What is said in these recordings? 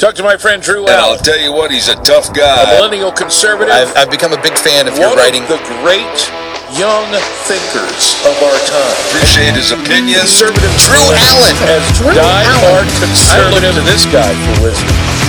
Talk to my friend Drew And I'll tell you what, he's a tough guy. a millennial conservative. I've, I've become a big fan of your writing. of the great young thinkers of our time. Appreciate his opinion. Conservative Drew Allen. as Drew die-hard Allen. conservative. to this guy for wisdom.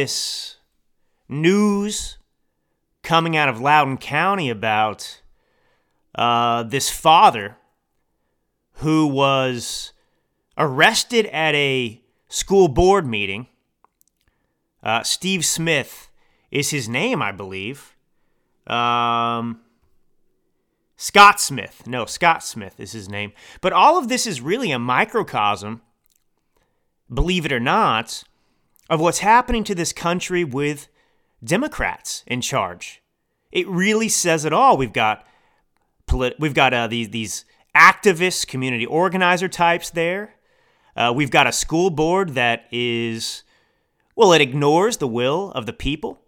This news coming out of Loudoun County about uh, this father who was arrested at a school board meeting. Uh, Steve Smith is his name, I believe. Um, Scott Smith. No, Scott Smith is his name. But all of this is really a microcosm, believe it or not, of what's happening to this country with Democrats in charge. It really says it all. We've got polit- we've got uh, these these activist community organizer types there. Uh, we've got a school board that is well, it ignores the will of the people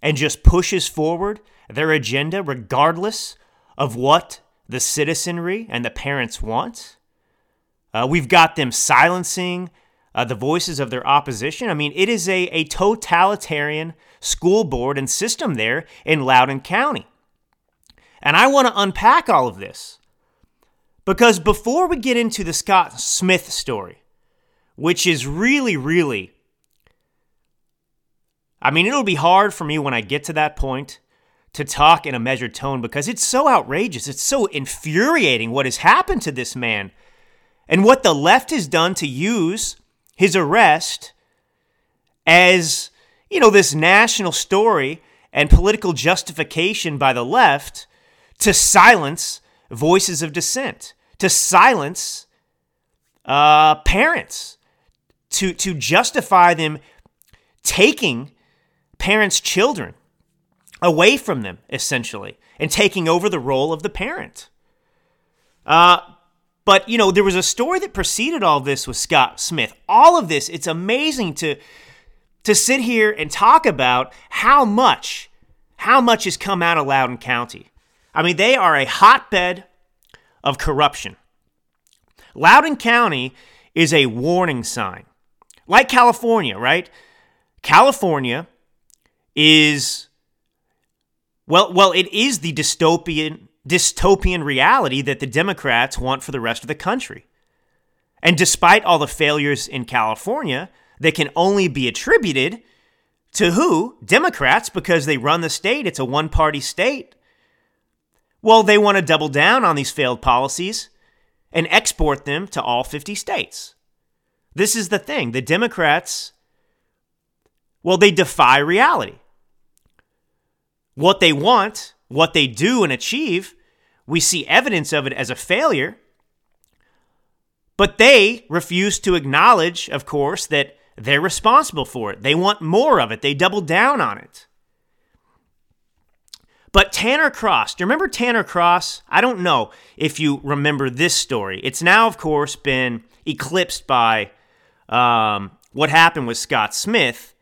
and just pushes forward their agenda regardless of what the citizenry and the parents want. Uh, we've got them silencing uh, the voices of their opposition. I mean, it is a, a totalitarian school board and system there in Loudoun County. And I want to unpack all of this because before we get into the Scott Smith story, which is really, really, I mean, it'll be hard for me when I get to that point to talk in a measured tone because it's so outrageous. It's so infuriating what has happened to this man and what the left has done to use his arrest as, you know, this national story and political justification by the left to silence voices of dissent, to silence uh, parents, to, to justify them taking parents' children away from them, essentially, and taking over the role of the parent. Uh, but, you know, there was a story that preceded all this with Scott Smith. All of this, it's amazing to, to sit here and talk about how much, how much has come out of Loudoun County. I mean, they are a hotbed of corruption. Loudoun County is a warning sign. Like California, right? California is well, well, it is the dystopian dystopian reality that the Democrats want for the rest of the country. And despite all the failures in California, they can only be attributed to who? Democrats, because they run the state. It's a one party state. Well, they want to double down on these failed policies and export them to all 50 states. This is the thing. The Democrats, well, they defy reality. What they want, what they do and achieve, we see evidence of it as a failure. But they refuse to acknowledge, of course, that they're responsible for it. They want more of it, they double down on it. But Tanner Cross, do you remember Tanner Cross? I don't know if you remember this story. It's now, of course, been eclipsed by um, what happened with Scott Smith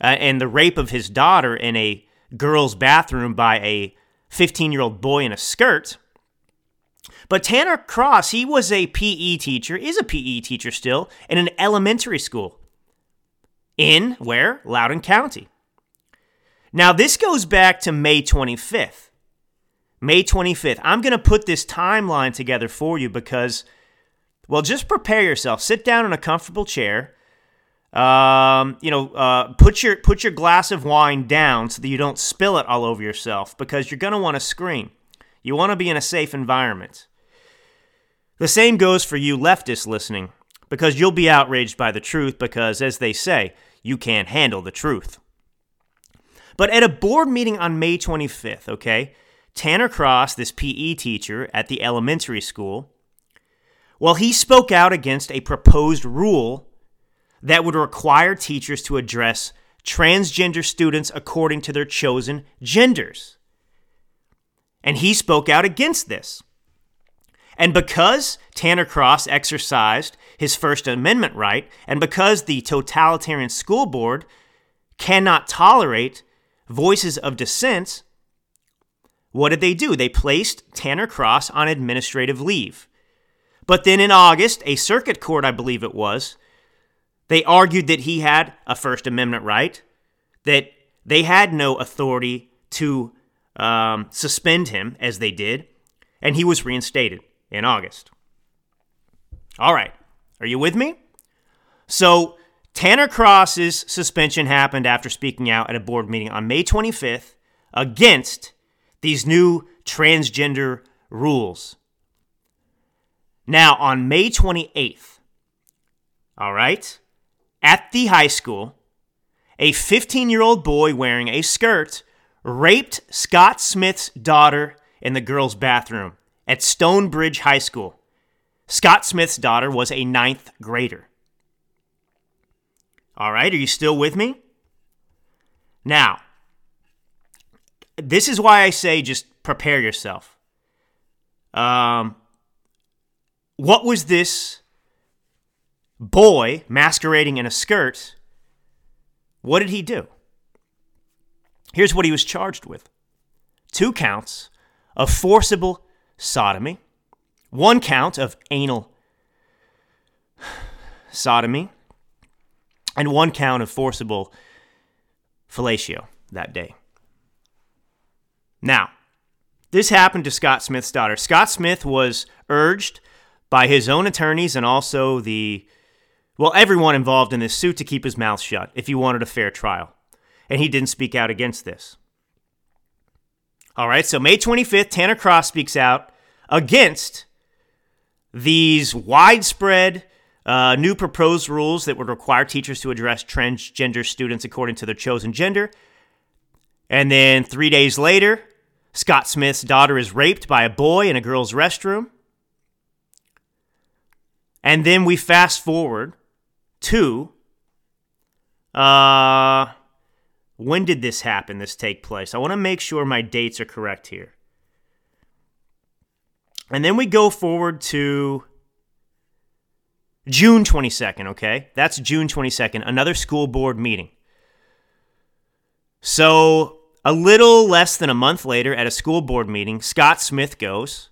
uh, and the rape of his daughter in a girl's bathroom by a 15 year old boy in a skirt. But Tanner Cross, he was a PE teacher, is a PE teacher still, in an elementary school in where? Loudoun County. Now, this goes back to May 25th. May 25th. I'm going to put this timeline together for you because, well, just prepare yourself. Sit down in a comfortable chair. Um, you know, uh, put your put your glass of wine down so that you don't spill it all over yourself because you're going to want to scream. You want to be in a safe environment. The same goes for you leftists listening because you'll be outraged by the truth because, as they say, you can't handle the truth. But at a board meeting on May 25th, okay, Tanner Cross, this PE teacher at the elementary school, well, he spoke out against a proposed rule that would require teachers to address transgender students according to their chosen genders. And he spoke out against this. And because Tanner Cross exercised his First Amendment right, and because the totalitarian school board cannot tolerate voices of dissent, what did they do? They placed Tanner Cross on administrative leave. But then in August, a circuit court, I believe it was, they argued that he had a First Amendment right, that they had no authority to um, suspend him as they did, and he was reinstated in August. All right, are you with me? So, Tanner Cross's suspension happened after speaking out at a board meeting on May 25th against these new transgender rules. Now, on May 28th, all right, at the high school, a 15 year old boy wearing a skirt raped Scott Smith's daughter in the girls' bathroom at Stonebridge High School. Scott Smith's daughter was a ninth grader. All right, are you still with me? Now, this is why I say just prepare yourself. Um, what was this boy masquerading in a skirt? What did he do? Here's what he was charged with two counts of forcible sodomy, one count of anal sodomy, and one count of forcible fellatio that day. Now, this happened to Scott Smith's daughter. Scott Smith was urged by his own attorneys and also the, well, everyone involved in this suit to keep his mouth shut if he wanted a fair trial. And he didn't speak out against this. All right, so May 25th, Tanner Cross speaks out against these widespread uh, new proposed rules that would require teachers to address transgender students according to their chosen gender. And then three days later, Scott Smith's daughter is raped by a boy in a girl's restroom. And then we fast forward to uh, when did this happen, this take place? I want to make sure my dates are correct here. And then we go forward to June 22nd, okay? That's June 22nd, another school board meeting. So, a little less than a month later, at a school board meeting, Scott Smith goes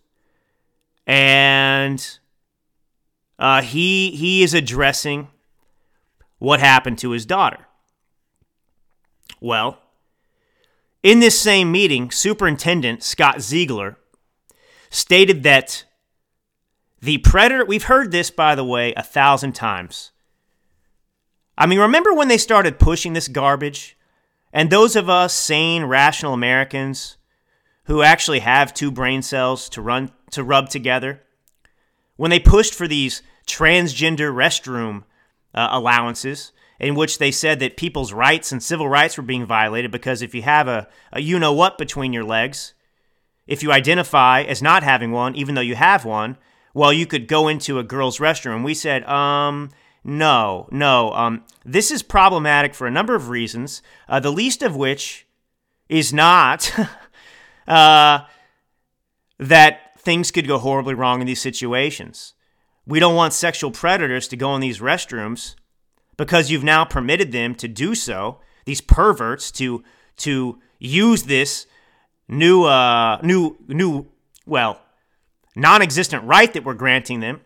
and uh, he, he is addressing what happened to his daughter. Well, in this same meeting, Superintendent Scott Ziegler stated that the predator, we've heard this, by the way, a thousand times. I mean, remember when they started pushing this garbage? And those of us sane, rational Americans who actually have two brain cells to run to rub together, when they pushed for these transgender restroom uh, allowances, in which they said that people's rights and civil rights were being violated because if you have a, a you know what between your legs, if you identify as not having one, even though you have one, well, you could go into a girl's restroom. We said, um, no, no. Um, this is problematic for a number of reasons, uh, the least of which is not uh, that things could go horribly wrong in these situations. We don't want sexual predators to go in these restrooms because you've now permitted them to do so, these perverts to to use this new uh new new well, non-existent right that we're granting them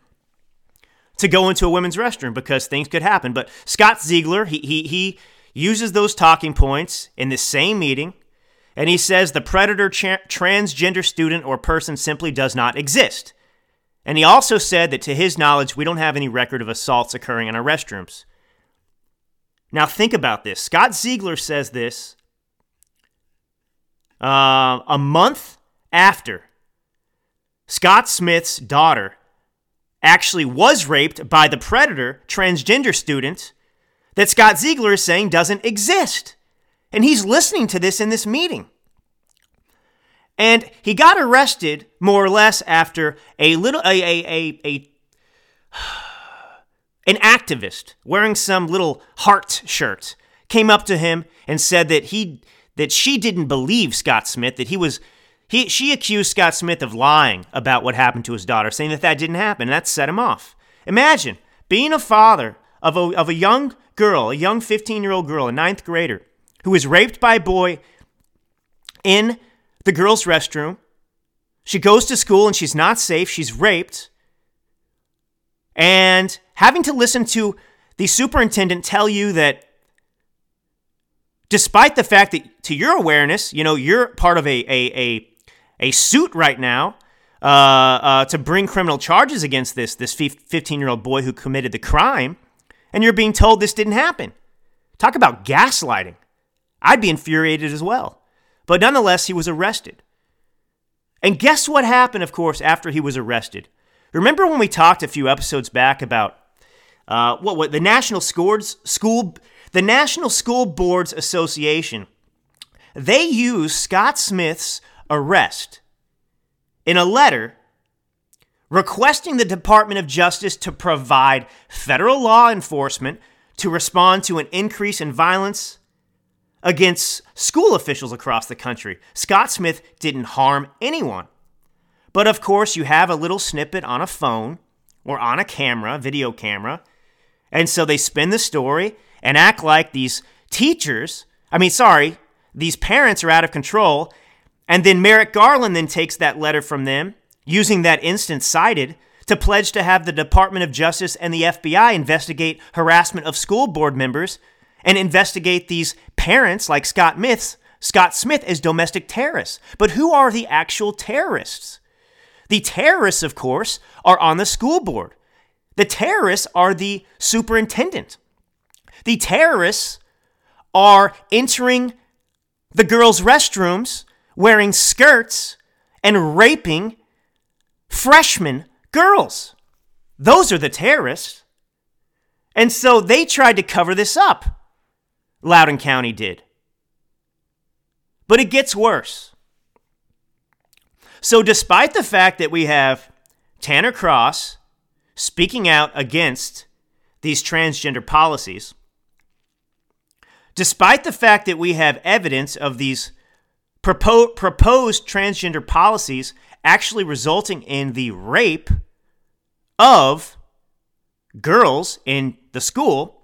to go into a women's restroom because things could happen. But Scott Ziegler, he he he uses those talking points in this same meeting and he says the predator tra- transgender student or person simply does not exist. And he also said that to his knowledge, we don't have any record of assaults occurring in our restrooms. Now, think about this. Scott Ziegler says this uh, a month after Scott Smith's daughter actually was raped by the predator transgender student that Scott Ziegler is saying doesn't exist. And he's listening to this in this meeting. And he got arrested more or less after a little a a a, a an activist wearing some little heart shirt came up to him and said that he that she didn't believe Scott Smith that he was He, she accused Scott Smith of lying about what happened to his daughter, saying that that didn't happen, and that set him off. Imagine being a father of a, of a young girl, a young 15 year old girl, a ninth grader, who was raped by a boy in the girls' restroom. She goes to school and she's not safe. She's raped. And having to listen to the superintendent tell you that despite the fact that to your awareness, you know, you're part of a a a, a suit right now uh, uh, to bring criminal charges against this this 15 year old boy who committed the crime, and you're being told this didn't happen. Talk about gaslighting. I'd be infuriated as well. But nonetheless, he was arrested. And guess what happened, of course, after he was arrested? Remember when we talked a few episodes back about uh, what, what the National Scores, School the National School Boards Association? They used Scott Smith's arrest in a letter requesting the Department of Justice to provide federal law enforcement to respond to an increase in violence against school officials across the country. Scott Smith didn't harm anyone. But of course, you have a little snippet on a phone or on a camera, video camera. And so they spin the story and act like these teachers, I mean, sorry, these parents are out of control. And then Merrick Garland then takes that letter from them, using that instance cited, to pledge to have the Department of Justice and the FBI investigate harassment of school board members and investigate these parents like Scott Smith, Scott Smith as domestic terrorists. But who are the actual terrorists? The terrorists, of course, are on the school board. The terrorists are the superintendent. The terrorists are entering the girls' restrooms wearing skirts and raping freshman girls. Those are the terrorists. And so they tried to cover this up. Loudoun County did. But it gets worse. So, despite the fact that we have Tanner Cross speaking out against these transgender policies, despite the fact that we have evidence of these propo- proposed transgender policies actually resulting in the rape of girls in the school,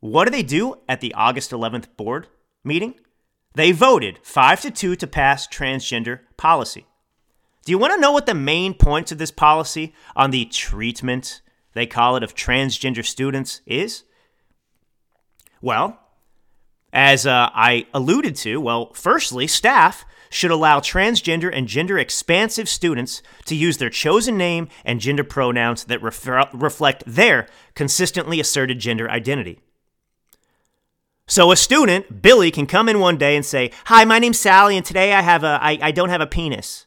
what do they do at the August 11th board meeting? They voted 5 to 2 to pass transgender policy. Do you want to know what the main points of this policy on the treatment, they call it, of transgender students is? Well, as uh, I alluded to, well, firstly, staff should allow transgender and gender expansive students to use their chosen name and gender pronouns that refer- reflect their consistently asserted gender identity. So a student, Billy, can come in one day and say, "Hi, my name's Sally, and today I have a I, I don't have a penis."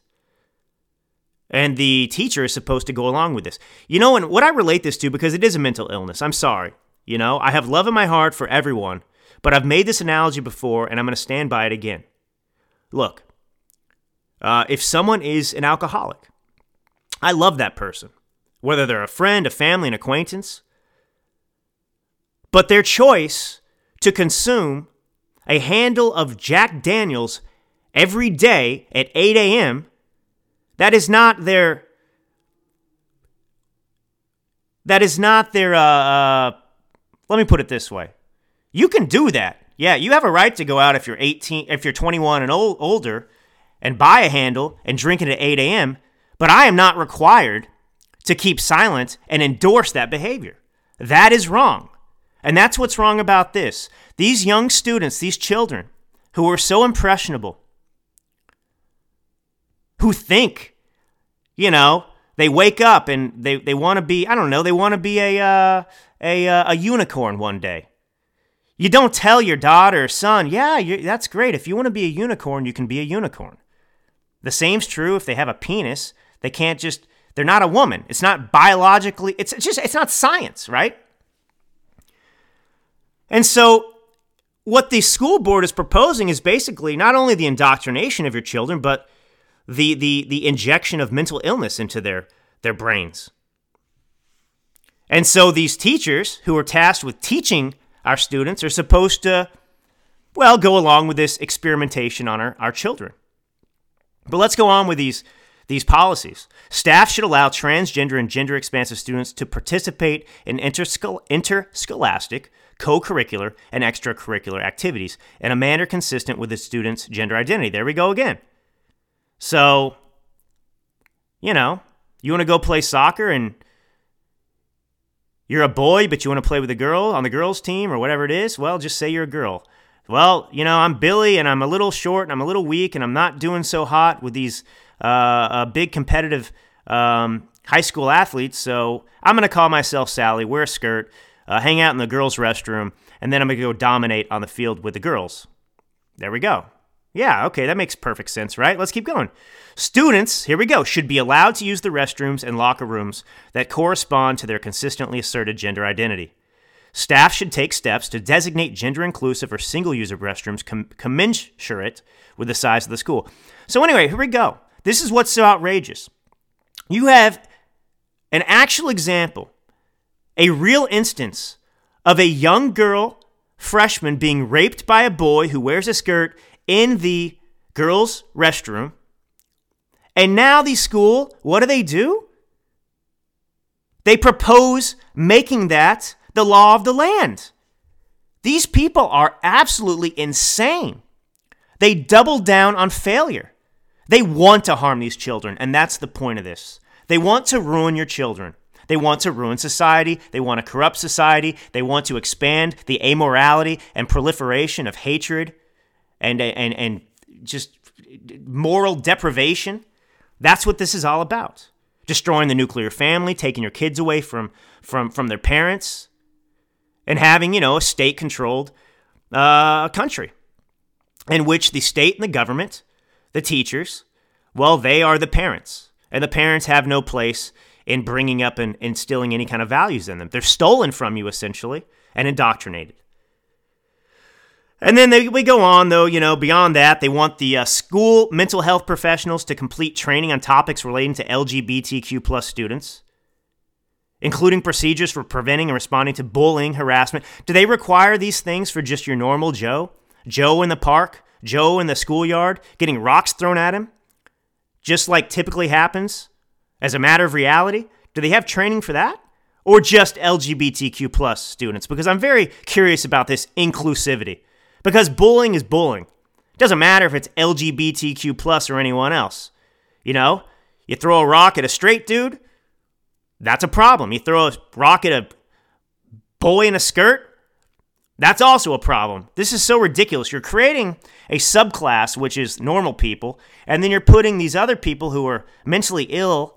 And the teacher is supposed to go along with this. You know, and what I relate this to because it is a mental illness. I'm sorry. You know, I have love in my heart for everyone, but I've made this analogy before, and I'm going to stand by it again. Look, uh, if someone is an alcoholic, I love that person, whether they're a friend, a family, an acquaintance. But their choice to consume a handle of Jack Daniels every day at 8 a.m., that is not their. That is not their. Uh, uh, let me put it this way. You can do that. Yeah, you have a right to go out if you're 18, if you're 21 and old, older, and buy a handle and drink it at 8 a.m. But I am not required to keep silent and endorse that behavior. That is wrong. And that's what's wrong about this. These young students, these children who are so impressionable, who think, you know, they wake up and they, they want to be, I don't know, they want to be a, uh, a, uh, a unicorn one day. You don't tell your daughter or son, yeah, that's great. If you want to be a unicorn, you can be a unicorn. The same's true if they have a penis. They can't just, they're not a woman. It's not biologically, it's just, it's not science, right? And so, what the school board is proposing is basically not only the indoctrination of your children, but the, the, the injection of mental illness into their, their brains. And so, these teachers who are tasked with teaching our students are supposed to, well, go along with this experimentation on our, our children. But let's go on with these these policies. Staff should allow transgender and gender expansive students to participate in interschol- interscholastic, co curricular, and extracurricular activities in a manner consistent with the student's gender identity. There we go again. So, you know, you want to go play soccer and you're a boy, but you want to play with a girl on the girls' team or whatever it is, well, just say you're a girl. Well, you know, I'm Billy and I'm a little short and I'm a little weak and I'm not doing so hot with these uh, uh, big competitive um, high school athletes, so I'm going to call myself Sally, wear a skirt, uh, hang out in the girls' restroom, and then I'm going to go dominate on the field with the girls. There we go. Yeah, okay, that makes perfect sense, right? Let's keep going. Students, here we go, should be allowed to use the restrooms and locker rooms that correspond to their consistently asserted gender identity. Staff should take steps to designate gender inclusive or single user restrooms com- commensurate with the size of the school. So, anyway, here we go. This is what's so outrageous. You have an actual example, a real instance of a young girl, freshman, being raped by a boy who wears a skirt in the girls' restroom. And now the school, what do they do? They propose making that the law of the land. These people are absolutely insane. They double down on failure. They want to harm these children, and that's the point of this. They want to ruin your children. They want to ruin society. They want to corrupt society. They want to expand the amorality and proliferation of hatred and, and, and just moral deprivation. That's what this is all about. Destroying the nuclear family, taking your kids away from, from, from their parents, and having, you know, a state controlled uh, country in which the state and the government, the teachers, well, they are the parents. And the parents have no place in bringing up and instilling any kind of values in them. They're stolen from you, essentially, and indoctrinated. And then they, we go on, though, you know, beyond that, they want the uh, school mental health professionals to complete training on topics relating to LGBTQ plus students including procedures for preventing and responding to bullying, harassment. Do they require these things for just your normal Joe? Joe in the park, Joe in the schoolyard, getting rocks thrown at him, just like typically happens as a matter of reality? Do they have training for that? Or just LGBTQ plus students? Because I'm very curious about this inclusivity. Because bullying is bullying. It doesn't matter if it's LGBTQ plus or anyone else. You know, you throw a rock at a straight dude, that's a problem. You throw a rock at a boy in a skirt, that's also a problem. This is so ridiculous. You're creating a subclass, which is normal people, and then you're putting these other people who are mentally ill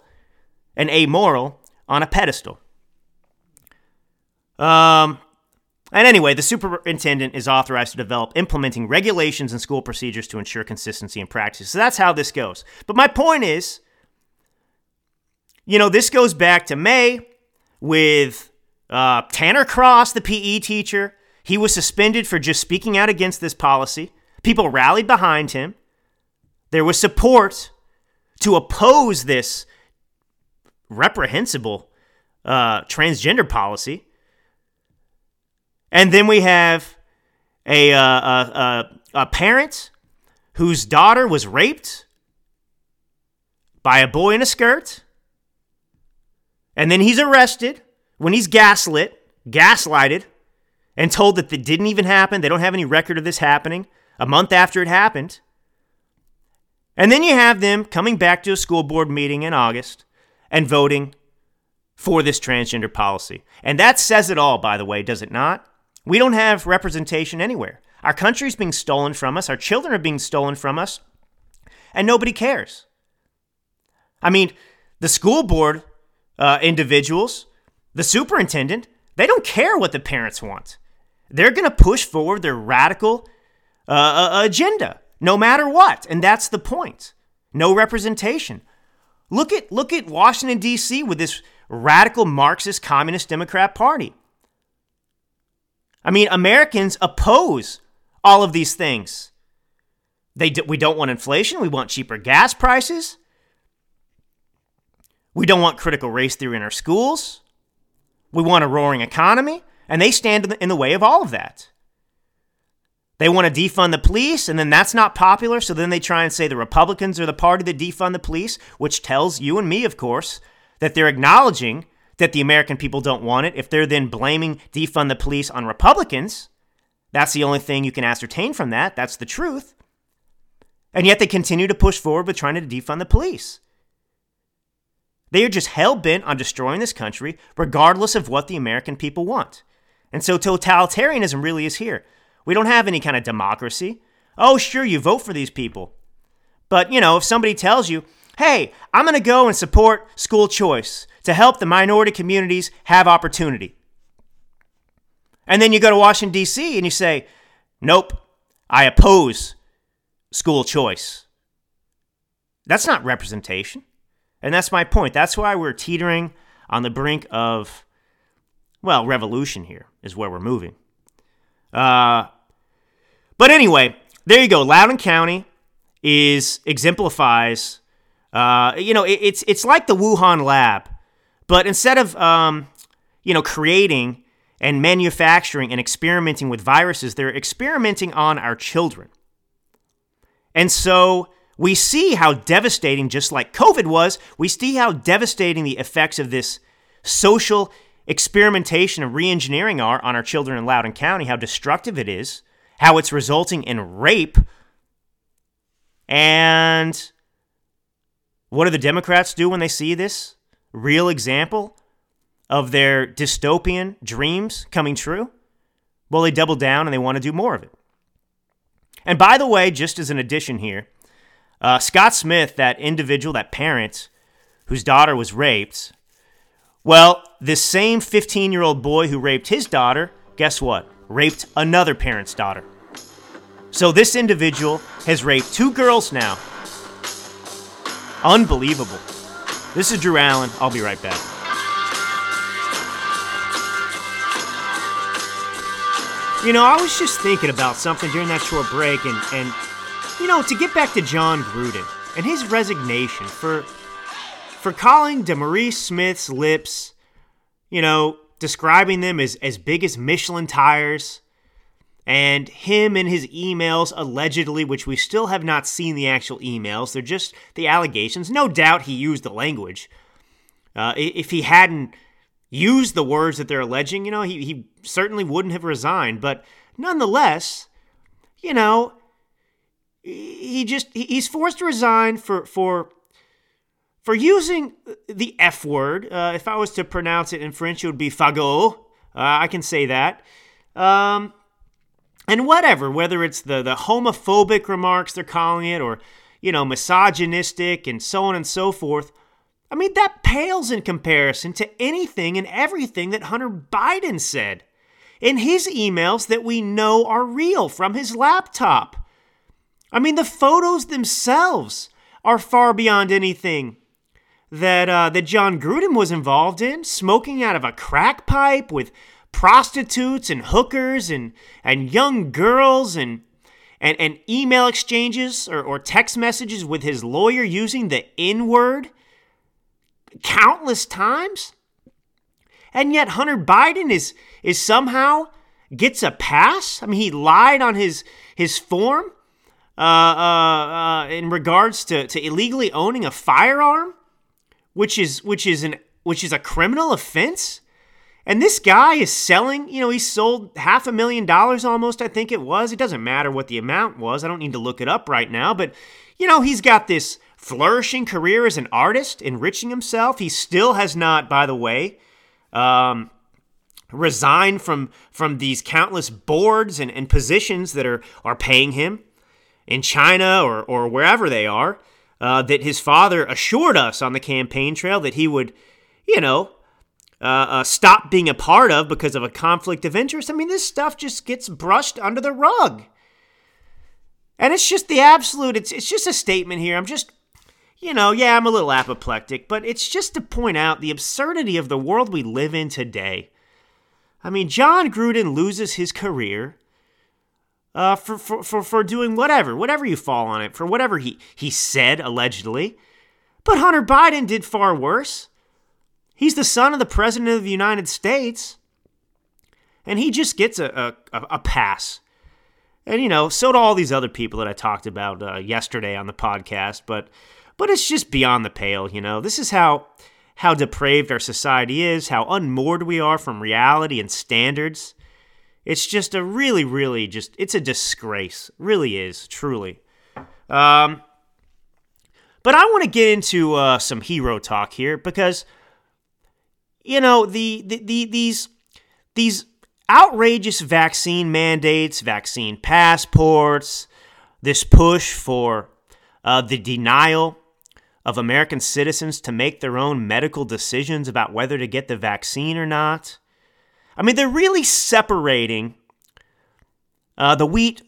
and amoral on a pedestal. Um, and anyway, the superintendent is authorized to develop implementing regulations and school procedures to ensure consistency in practice. So that's how this goes. But my point is you know, this goes back to May with uh, Tanner Cross, the PE teacher. He was suspended for just speaking out against this policy. People rallied behind him. There was support to oppose this reprehensible uh, transgender policy. And then we have a, uh, a, a, a parent whose daughter was raped by a boy in a skirt and then he's arrested when he's gaslit, gaslighted, and told that it didn't even happen. They don't have any record of this happening a month after it happened. And then you have them coming back to a school board meeting in August and voting for this transgender policy. And that says it all, by the way, does it not? We don't have representation anywhere. Our country's being stolen from us, our children are being stolen from us, and nobody cares. I mean, the school board uh, individuals, the superintendent, they don't care what the parents want. They're going to push forward their radical uh, uh, agenda, no matter what, and that's the point. No representation. Look at look at Washington D.C. with this radical Marxist Communist Democrat Party. I mean, Americans oppose all of these things. They do, we don't want inflation. We want cheaper gas prices. We don't want critical race theory in our schools. We want a roaring economy, and they stand in the, in the way of all of that. They want to defund the police, and then that's not popular. So then they try and say the Republicans are the party that defund the police, which tells you and me, of course, that they're acknowledging that the American people don't want it. If they're then blaming defund the police on Republicans, that's the only thing you can ascertain from that. That's the truth. And yet they continue to push forward with trying to defund the police. They are just hell bent on destroying this country, regardless of what the American people want. And so totalitarianism really is here. We don't have any kind of democracy. Oh, sure, you vote for these people. But, you know, if somebody tells you, hey, I'm going to go and support school choice to help the minority communities have opportunity. And then you go to Washington, D.C., and you say, nope, I oppose school choice. That's not representation. And that's my point. That's why we're teetering on the brink of, well, revolution here is where we're moving. Uh, but anyway, there you go. Loudoun County is exemplifies. Uh, you know, it, it's it's like the Wuhan lab, but instead of um, you know creating and manufacturing and experimenting with viruses, they're experimenting on our children. And so we see how devastating, just like COVID was, we see how devastating the effects of this social experimentation and reengineering are on our children in Loudoun County, how destructive it is, how it's resulting in rape. And what do the Democrats do when they see this real example of their dystopian dreams coming true? Well, they double down and they want to do more of it. And by the way, just as an addition here, uh, Scott Smith, that individual, that parent whose daughter was raped, well, this same 15 year old boy who raped his daughter, guess what? Raped another parent's daughter. So this individual has raped two girls now. Unbelievable. This is Drew Allen. I'll be right back. You know, I was just thinking about something during that short break, and, and you know, to get back to Jon Gruden and his resignation for for calling DeMaurice Smith's lips, you know, describing them as, as big as Michelin tires, and him and his emails allegedly, which we still have not seen the actual emails, they're just the allegations. No doubt he used the language. Uh, if he hadn't used the words that they're alleging, you know, he, he certainly wouldn't have resigned. But nonetheless, you know, he just he's forced to resign for for for using the F word. Uh, if I was to pronounce it in French, it would be fagot. Uh, I can say that. Um, and whatever, whether it's the the homophobic remarks they're calling it, or you know, misogynistic, and so on and so forth. I mean, that pales in comparison to anything and everything that Hunter Biden said in his emails that we know are real from his laptop. I mean, the photos themselves are far beyond anything that uh, that Jon Gruden was involved in, smoking out of a crack pipe with prostitutes and hookers and and young girls and and, and email exchanges or, or text messages with his lawyer using the N word countless times. And yet Hunter Biden is is somehow gets a pass. I mean, he lied on his his form uh, uh, uh, in regards to, to illegally owning a firearm, which is which is an which is a criminal offense. And this guy is selling, you know, he sold half a million dollars almost, I think it was. It doesn't matter what the amount was. I don't need to look it up right now. But, you know, he's got this flourishing career as an artist, enriching himself. He still has not, by the way, um, resigned from from these countless boards and, and positions that are are paying him in China or, or wherever they are, uh, that his father assured us on the campaign trail that he would, you know, uh, uh, stop being a part of because of a conflict of interest. I mean, this stuff just gets brushed under the rug. And it's just the absolute, it's, it's just a statement here. I'm just, you know, yeah, I'm a little apoplectic, but it's just to point out the absurdity of the world we live in today. I mean, Jon Gruden loses his career uh, for, for, for, for doing whatever, whatever you fall on it, for whatever he, he said, allegedly. But Hunter Biden did far worse. He's the son of the President of the United States, and he just gets a, a, a pass. And you know, so do all these other people that I talked about uh, yesterday on the podcast. But but it's just beyond the pale. You know, this is how how depraved our society is, how unmoored we are from reality and standards. It's just a really, really just it's a disgrace. really is, truly. Um, but I want to get into uh, some hero talk here because you know the, the, the these these outrageous vaccine mandates, vaccine passports, this push for uh, the denial of American citizens to make their own medical decisions about whether to get the vaccine or not. I mean, they're really separating uh, the wheat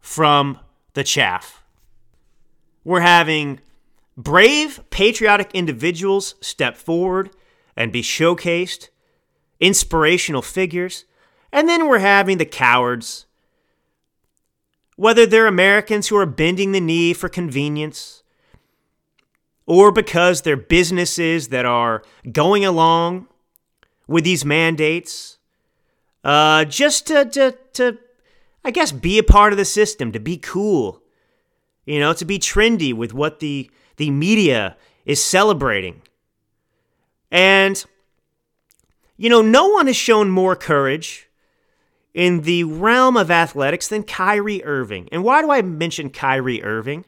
from the chaff. We're having brave, patriotic individuals step forward and be showcased, inspirational figures, and then we're having the cowards. Whether they're Americans who are bending the knee for convenience, or because they're businesses that are going along with these mandates, uh, just to, to, to, I guess, be a part of the system, to be cool, you know, to be trendy with what the, the media is celebrating. And, you know, no one has shown more courage in the realm of athletics than Kyrie Irving. And why do I mention Kyrie Irving?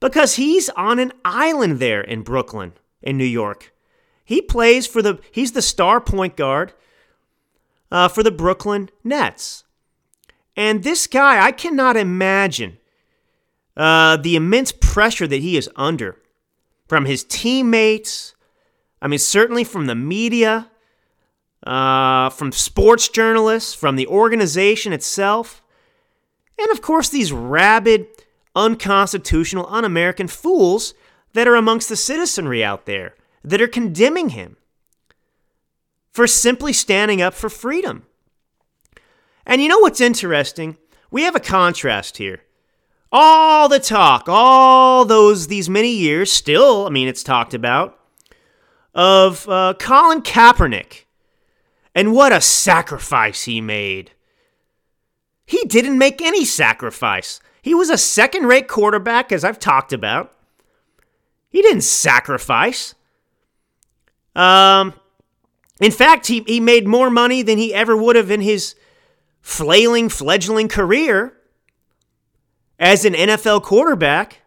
Because he's on an island there in Brooklyn, in New York. He plays for the, he's the star point guard uh, for the Brooklyn Nets. And this guy, I cannot imagine uh, the immense pressure that he is under from his teammates. I mean, certainly from the media uh, from sports journalists, from the organization itself, and of course, these rabid, unconstitutional, un American fools that are amongst the citizenry out there that are condemning him for simply standing up for freedom. And you know what's interesting? We have a contrast here. All the talk, all those these many years, still, I mean, it's talked about, of uh, Colin Kaepernick and what a sacrifice he made. He didn't make any sacrifice. He was a second rate quarterback, as I've talked about. He didn't sacrifice. Um, in fact, he, he made more money than he ever would have in his flailing, fledgling career as an NFL quarterback.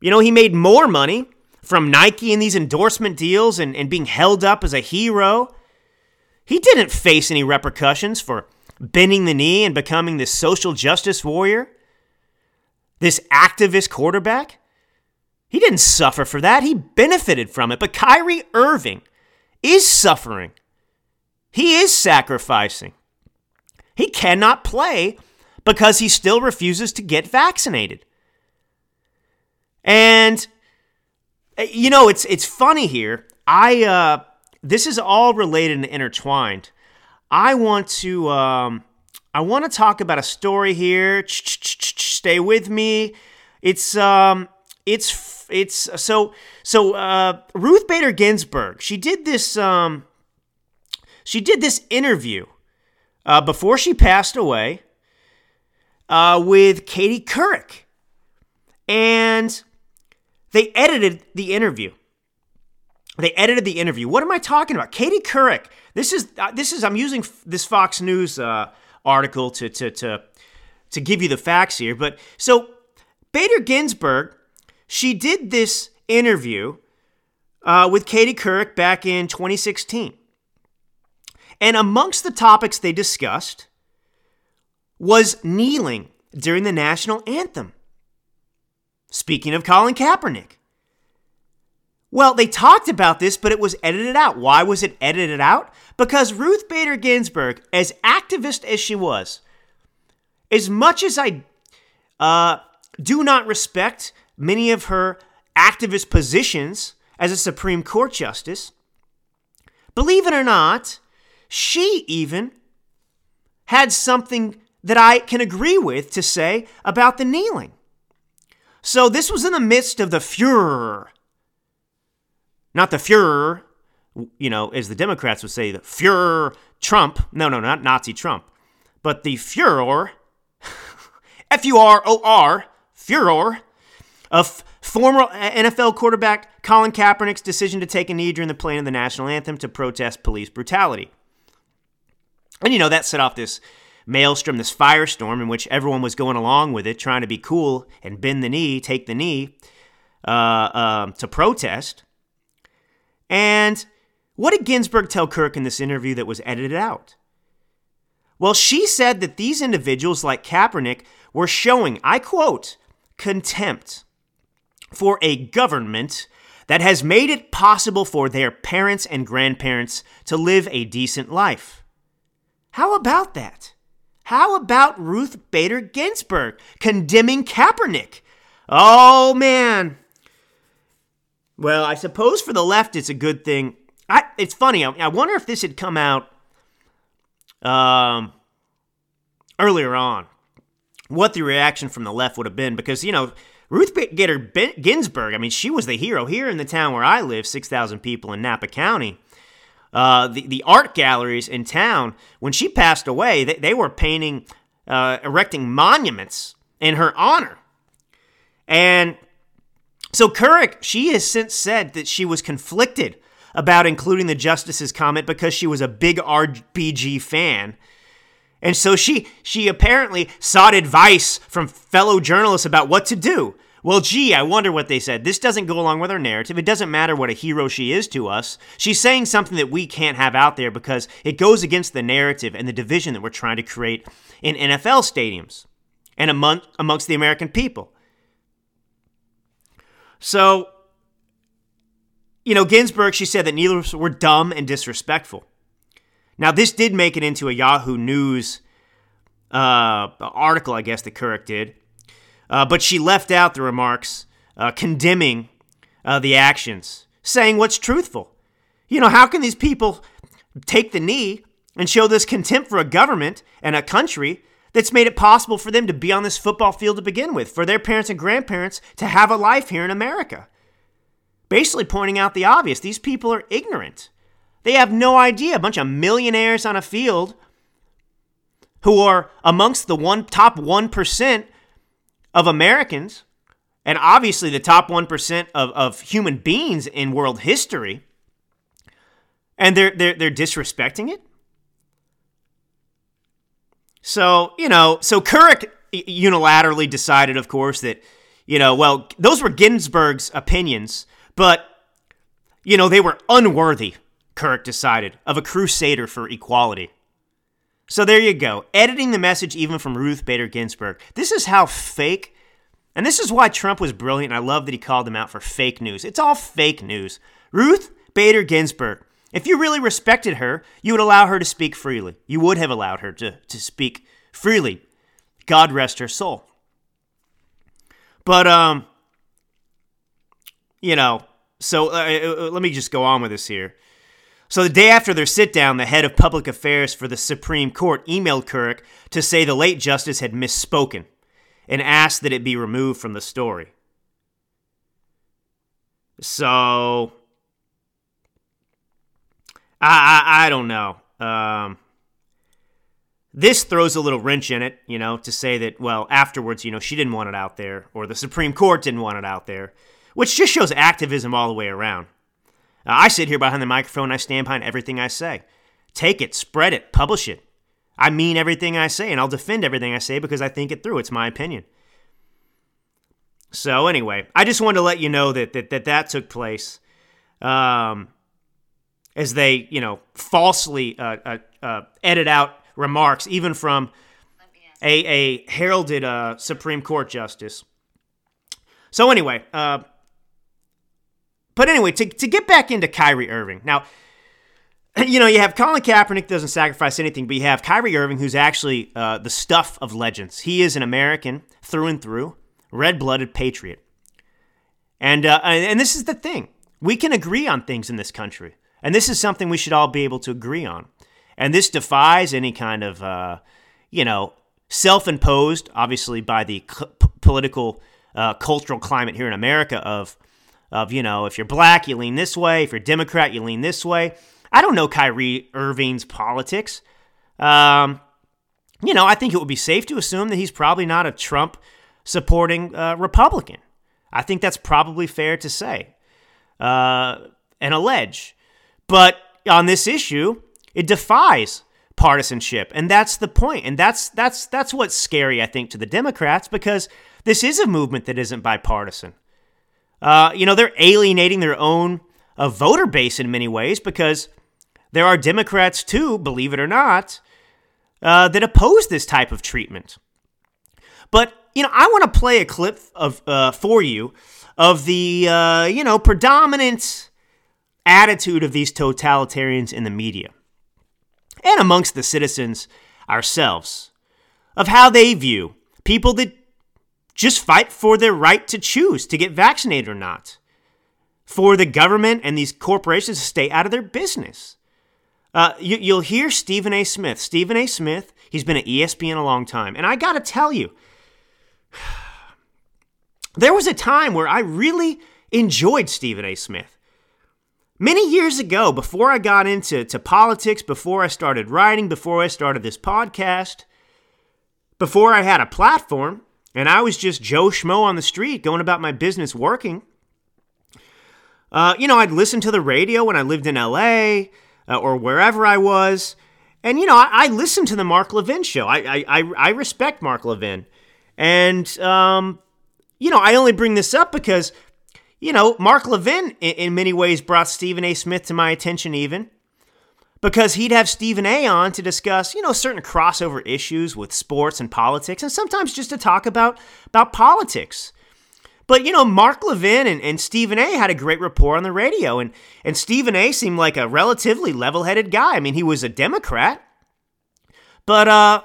You know, he made more money from Nike and these endorsement deals and, and being held up as a hero he didn't face any repercussions for bending the knee and becoming this social justice warrior, this activist quarterback. He didn't suffer for that. He benefited from it. But Kyrie Irving is suffering. He is sacrificing. He cannot play because he still refuses to get vaccinated. And you know, it's it's funny here. I uh this is all related and intertwined. I want to um, I want to talk about a story here. Stay with me. It's um, it's it's so so uh, Ruth Bader Ginsburg. She did this um, she did this interview uh, before she passed away uh, with Katie Couric, and they edited the interview. They edited the interview. What am I talking about? Katie Couric. This is uh, this is I'm using f- this Fox News uh, article to to to to give you the facts here. But so Bader Ginsburg, she did this interview uh, with Katie Couric back in 2016, and amongst the topics they discussed was kneeling during the national anthem. Speaking of Colin Kaepernick. Well, they talked about this, but it was edited out. Why was it edited out? Because Ruth Bader Ginsburg, as activist as she was, as much as I uh, do not respect many of her activist positions as a Supreme Court justice, believe it or not, she even had something that I can agree with to say about the kneeling. So this was in the midst of the furor not the Fuhrer, you know, as the Democrats would say, the Fuhrer Trump. No, no, not Nazi Trump, but the Fuhrer F U R O R, furor, of former NFL quarterback Colin Kaepernick's decision to take a knee during the playing of the national anthem to protest police brutality. And you know, that set off this maelstrom, this firestorm in which everyone was going along with it, trying to be cool and bend the knee, take the knee uh, uh, to protest. And what did Ginsburg tell Couric in this interview that was edited out? Well, she said that these individuals, like Kaepernick, were showing, I quote, contempt for a government that has made it possible for their parents and grandparents to live a decent life. How about that? How about Ruth Bader Ginsburg condemning Kaepernick? Oh, man. Well, I suppose for the left it's a good thing. I, it's funny. I, I wonder if this had come out um, earlier on, what the reaction from the left would have been. Because, you know, Ruth Bader Ginsburg, I mean, she was the hero here in the town where I live, 6,000 people in Napa County. Uh, the, the art galleries in town, when she passed away, they, they were painting, uh, erecting monuments in her honor. And so Couric, she has since said that she was conflicted about including the justice's comment because she was a big RBG fan. And so she she apparently sought advice from fellow journalists about what to do. Well, gee, I wonder what they said. This doesn't go along with her narrative. It doesn't matter what a hero she is to us. She's saying something that we can't have out there because it goes against the narrative and the division that we're trying to create in NFL stadiums and among, amongst the American people. So, you know, Ginsburg, she said that us were dumb and disrespectful. Now, this did make it into a Yahoo News uh, article, I guess, that Couric did. Uh, but she left out the remarks uh, condemning uh, the actions, saying what's truthful. You know, how can these people take the knee and show this contempt for a government and a country that's made it possible for them to be on this football field to begin with, for their parents and grandparents to have a life here in America? Basically, pointing out the obvious these people are ignorant. They have no idea. A bunch of millionaires on a field who are amongst the one top 1% of Americans, and obviously the top 1% of, of human beings in world history, and they're, they're, they're disrespecting it? So, you know, so Couric unilaterally decided, of course, that, you know, well, those were Ginsburg's opinions, but, you know, they were unworthy, Couric decided, of a crusader for equality. So there you go. Editing the message even from Ruth Bader Ginsburg. This is how fake, and this is why Trump was brilliant. I love that he called them out for fake news. It's all fake news. Ruth Bader Ginsburg. If you really respected her, you would allow her to speak freely. You would have allowed her to, to speak freely. God rest her soul. But, um, you know, so uh, uh let me just go on with this here. So the day after their sit down, the head of public affairs for the Supreme Court emailed Couric to say the late justice had misspoken and asked that it be removed from the story. So I I, I don't know. Um, this throws a little wrench in it, you know, to say that well afterwards, you know, she didn't want it out there, or the Supreme Court didn't want it out there, which just shows activism all the way around. I sit here behind the microphone I stand behind everything I say. Take it, spread it, publish it. I mean everything I say, and I'll defend everything I say because I think it through. It's my opinion. So anyway, I just wanted to let you know that that that, that took place, um, as they you know falsely uh, uh, uh, edit out remarks even from a a heralded uh, Supreme Court justice. So anyway, uh, but anyway, to, to get back into Kyrie Irving. Now, you know, you have Colin Kaepernick doesn't sacrifice anything, but you have Kyrie Irving, who's actually uh, the stuff of legends. He is an American through and through, red-blooded patriot. And uh, and this is the thing: we can agree on things in this country, and this is something we should all be able to agree on. And this defies any kind of, uh, you know, self-imposed, obviously by the c- political, uh, cultural climate here in America of of, you know, if you're black, you lean this way. If you're Democrat, you lean this way. I don't know Kyrie Irving's politics. Um, you know, I think it would be safe to assume that he's probably not a Trump supporting uh, Republican. I think that's probably fair to say uh, and allege. But on this issue, it defies partisanship, and that's the point. And that's that's that's what's scary, I think, to the Democrats because this is a movement that isn't bipartisan. Uh, you know, they're alienating their own uh, voter base in many ways because there are Democrats too, believe it or not, uh, that oppose this type of treatment. But you know, I want to play a clip of uh, for you of the uh, you know predominant attitude of these totalitarians in the media and amongst the citizens ourselves of how they view people that just fight for their right to choose to get vaccinated or not, for the government and these corporations to stay out of their business. Uh, you, will hear Stephen A. Smith. Stephen A. Smith, he's been at ESPN a long time. And I got to tell you, there was a time where I really enjoyed Stephen A. Smith. Many years ago, before I got into to politics, before I started writing, before I started this podcast, before I had a platform, and I was just Joe Schmo on the street going about my business working. Uh, you know, I'd listen to the radio when I lived in LA uh, or wherever I was. And, you know, I, I listened to the Mark Levin show. I, I, I respect Mark Levin. And, um, you know, I only bring this up because, you know, Mark Levin in, in many ways brought Stephen A. Smith to my attention, even because he'd have Stephen A on to discuss, you know, certain crossover issues with sports and politics, and sometimes just to talk about about politics. But you know, Mark Levin and, and Stephen A had a great rapport on the radio, and and Stephen A seemed like a relatively level-headed guy. I mean, he was a Democrat, but uh,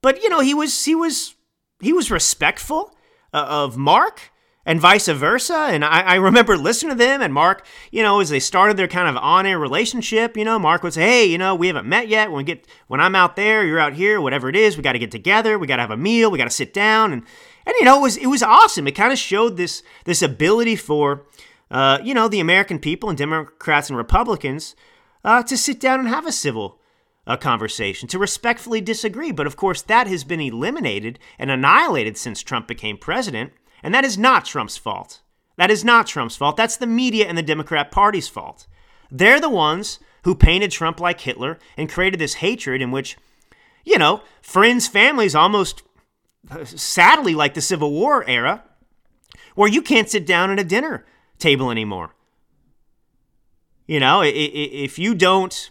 but you know, he was he was he was respectful uh, of Mark and vice versa. And I, I, remember listening to them and Mark, you know, as they started their kind of on-air relationship, you know, Mark would say, "Hey, you know, we haven't met yet. When we get when I'm out there, you're out here, whatever it is, we got to get together. We got to have a meal. We got to sit down." And and you know, it was it was awesome. It kind of showed this this ability for uh, you know the American people and Democrats and Republicans uh, to sit down and have a civil. Uh, conversation to respectfully disagree. But of course, that has been eliminated and annihilated since Trump became president. And that is not Trump's fault. That is not Trump's fault. That's the media and the Democrat Party's fault. They're the ones who painted Trump like Hitler and created this hatred in which, you know, friends, families almost uh, sadly like the Civil War era, where you can't sit down at a dinner table anymore. You know, if you don't,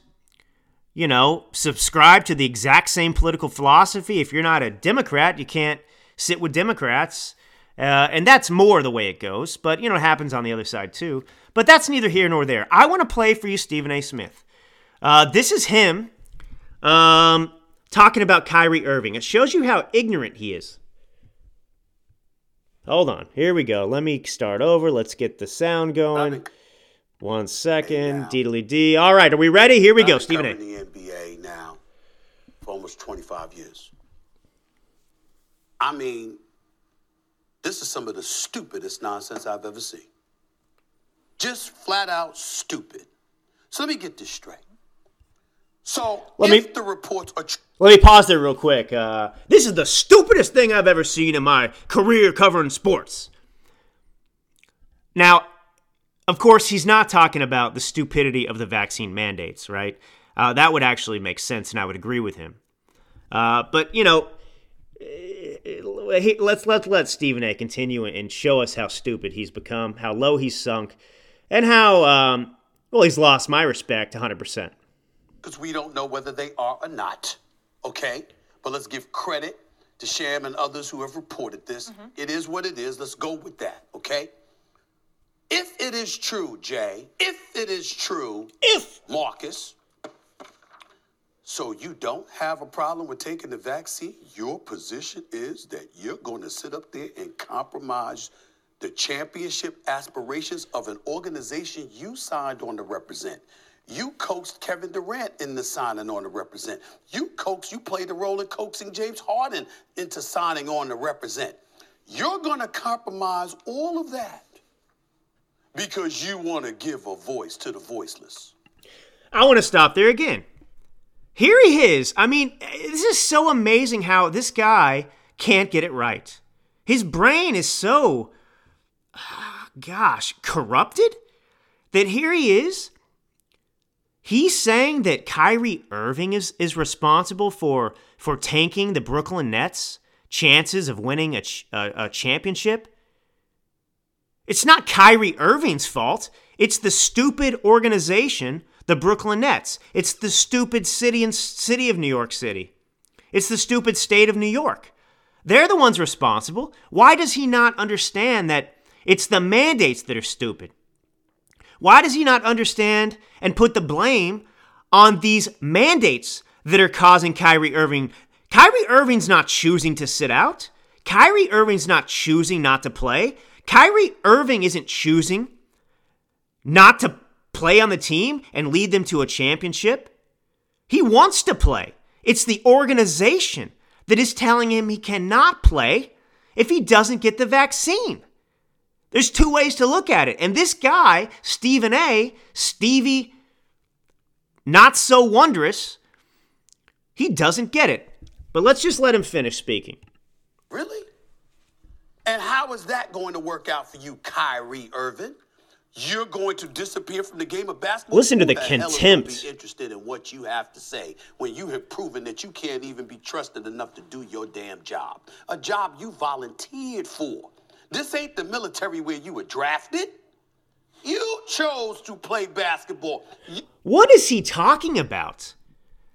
you know, subscribe to the exact same political philosophy, if you're not a Democrat, you can't sit with Democrats. Uh, and that's more the way it goes, but you know, it happens on the other side too. But that's neither here nor there. I want to play for you Stephen A. Smith. Uh, this is him um, talking about Kyrie Irving. It shows you how ignorant he is. Hold on. Here we go. Let me start over. Let's get the sound going. One second. Deedly D. All right, are we ready? Here we go. Stephen A. the NBA now for almost 25 years. I mean, this is some of the stupidest nonsense I've ever seen. Just flat out stupid. So let me get this straight. So let if me, the reports are true. Let me pause there real quick. Uh, this is the stupidest thing I've ever seen in my career covering sports. Now, of course, he's not talking about the stupidity of the vaccine mandates, right? Uh, that would actually make sense, and I would agree with him. Uh, but you know, let's let's let Stephen A. continue and show us how stupid he's become, how low he's sunk, and how um, well he's lost my respect 100. percent Because we don't know whether they are or not. Okay, but let's give credit to Shams and others who have reported this. Mm-hmm. It is what it is. Let's go with that. Okay. If it is true, Jay, if it is true, if Marcus, so you don't have a problem with taking the vaccine? Your position is that you're going to sit up there and compromise the championship aspirations of an organization you signed on to represent. You coaxed Kevin Durant into signing on to represent. You coaxed, you played the role in coaxing James Harden into signing on to represent. You're going to compromise all of that because you want to give a voice to the voiceless. I want to stop there again. Here he is. I mean, this is so amazing how this guy can't get it right. His brain is so, ah, gosh, corrupted that here he is. He's saying that Kyrie Irving is, is responsible for, for tanking the Brooklyn Nets' chances of winning a, a, a championship. It's not Kyrie Irving's fault. It's the stupid organization the Brooklyn Nets. It's the stupid city and city of New York City. It's the stupid state of New York. They're the ones responsible. Why does he not understand that it's the mandates that are stupid? Why does he not understand and put the blame on these mandates that are causing Kyrie Irving? Kyrie Irving's not choosing to sit out. Kyrie Irving's not choosing not to play. Kyrie Irving isn't choosing not to play on the team and lead them to a championship. He wants to play. It's the organization that is telling him he cannot play if he doesn't get the vaccine. There's two ways to look at it. And this guy, Stephen A., Stevie, not so wondrous, he doesn't get it. But let's just let him finish speaking. Really? And how is that going to work out for you, Kyrie Irving? You're going to disappear from the game of basketball. Listen to the gonna contempt. Be interested in what you have to say when you have proven that you can't even be trusted enough to do your damn job, a job you volunteered for. This ain't the military where you were drafted. You chose to play basketball. You- What is he talking about?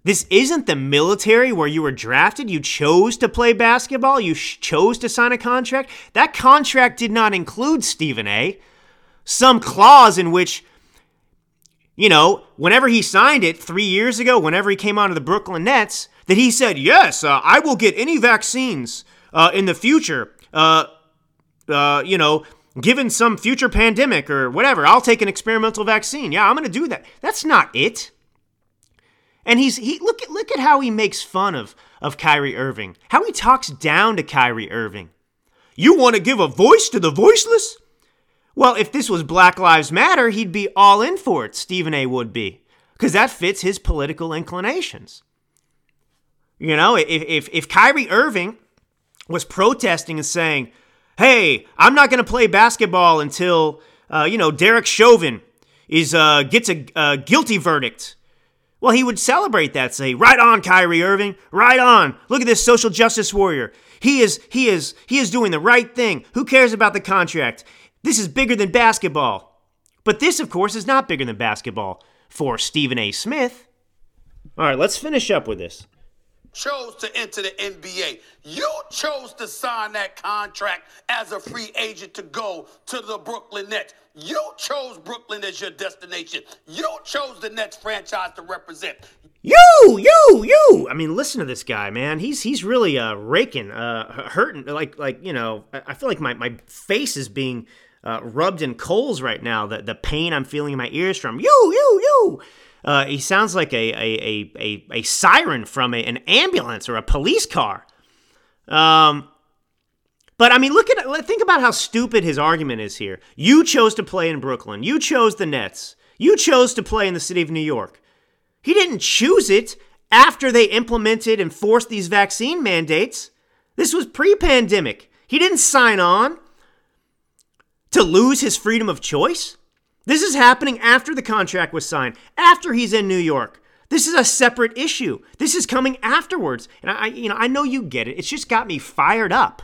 This isn't the military where you were drafted. You chose to play basketball. You sh- chose to sign a contract. That contract did not include Stephen A. Some clause in which, you know, whenever he signed it three years ago, whenever he came onto the Brooklyn Nets, that he said, yes, uh, I will get any vaccines uh, in the future. Uh, uh, you know, given some future pandemic or whatever, I'll take an experimental vaccine. Yeah, I'm going to do that. That's not it. And he's he look at look at how he makes fun of of Kyrie Irving. How he talks down to Kyrie Irving. You want to give a voice to the voiceless? Well, if this was Black Lives Matter, he'd be all in for it. Stephen A. would be, because that fits his political inclinations. You know, if if if Kyrie Irving was protesting and saying, "Hey, I'm not going to play basketball until uh, you know Derek Chauvin is uh, gets a, guilty verdict." Well, he would celebrate that, say, "Right on, Kyrie Irving, right on. Look at this social justice warrior. He is he is he is doing the right thing. Who cares about the contract? This is bigger than basketball." But this, of course, is not bigger than basketball for Stephen A. Smith. All right, let's finish up with this. chose to enter the NBA. You chose to sign that contract as a free agent to go to the Brooklyn Nets. You chose Brooklyn as your destination. You chose the Nets franchise to represent. You, you, you. I mean, listen to this guy, man. He's he's really uh, raking, uh, hurting. Like like you know, I I feel like my, my face is being uh, rubbed in coals right now. The the pain I'm feeling in my ears from you, you, you. Uh, he sounds like a a, a, a, a siren from a, an ambulance or a police car. Um, but I mean, look at think about how stupid his argument is here. You chose to play in Brooklyn. You chose the Nets. You chose to play in the city of New York. He didn't choose it after they implemented and forced these vaccine mandates. This was pre-pandemic. He didn't sign on to lose his freedom of choice. This is happening after the contract was signed, after he's in New York. This is a separate issue. This is coming afterwards. And I you know, I know you get it. It's just got me fired up.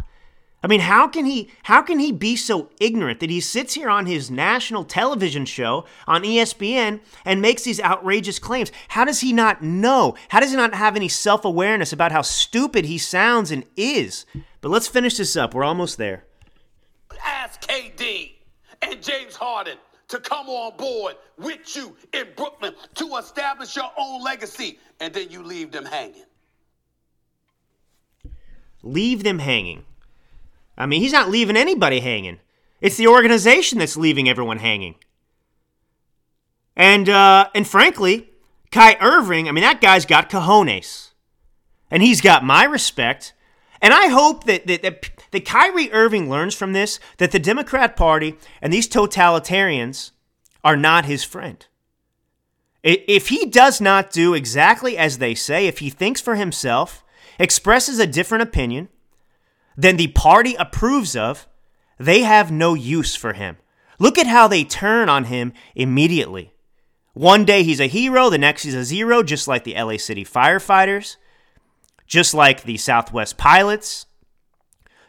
I mean, how can he how can he be so ignorant that he sits here on his national television show on ESPN and makes these outrageous claims? How does he not know? How does he not have any self-awareness about how stupid he sounds and is? But let's finish this up. We're almost there. Ask KD and James Harden to come on board with you in Brooklyn to establish your own legacy, and then you leave them hanging. Leave them hanging. I mean, he's not leaving anybody hanging. It's the organization that's leaving everyone hanging. And uh, and frankly, Kyrie Irving, I mean, that guy's got cojones, and he's got my respect. And I hope that that, that that Kyrie Irving learns from this that the Democrat Party and these totalitarians are not his friend. If he does not do exactly as they say, if he thinks for himself, expresses a different opinion than the party approves of, they have no use for him. Look at how they turn on him immediately. One day he's a hero, the next he's a zero, just like the LA City firefighters, just like the Southwest pilots,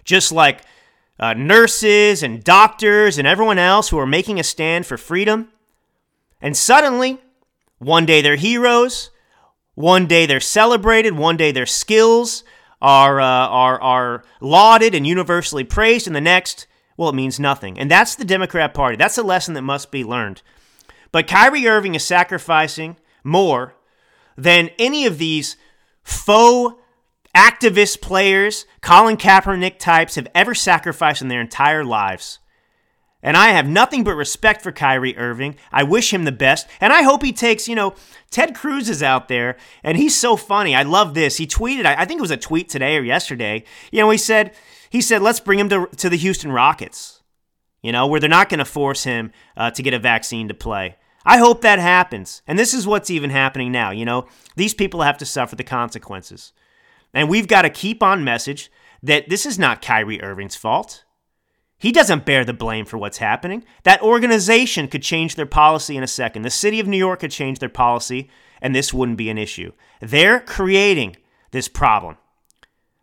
just like uh, nurses and doctors and everyone else who are making a stand for freedom. And suddenly, one day they're heroes, one day they're celebrated, one day their skills are, uh, are, are lauded and universally praised, and the next, well, it means nothing. And that's the Democrat Party. That's a lesson that must be learned. But Kyrie Irving is sacrificing more than any of these faux activist players, Colin Kaepernick types have ever sacrificed in their entire lives. And I have nothing but respect for Kyrie Irving. I wish him the best. And I hope he takes, you know, Ted Cruz is out there and he's so funny. I love this. He tweeted, I think it was a tweet today or yesterday. You know, he said, he said, let's bring him to, to the Houston Rockets, you know, where they're not going to force him uh, to get a vaccine to play. I hope that happens. And this is what's even happening now. You know, these people have to suffer the consequences. And we've got to keep on message that this is not Kyrie Irving's fault. He doesn't bear the blame for what's happening. That organization could change their policy in a second. The city of New York could change their policy, and this wouldn't be an issue. They're creating this problem.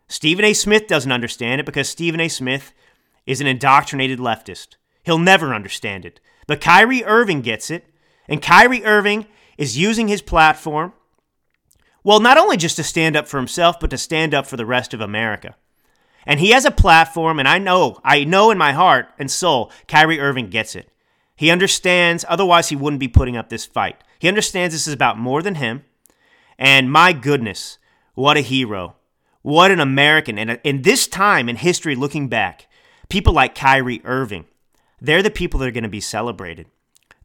Stephen A. Smith doesn't understand it because Stephen A. Smith is an indoctrinated leftist. He'll never understand it. But Kyrie Irving gets it, and Kyrie Irving is using his platform, well, not only just to stand up for himself, but to stand up for the rest of America. And he has a platform, and I know, I know in my heart and soul, Kyrie Irving gets it. He understands, otherwise, he wouldn't be putting up this fight. He understands this is about more than him. And my goodness, what a hero. What an American. And uh, in this time in history, looking back, people like Kyrie Irving, they're the people that are going to be celebrated.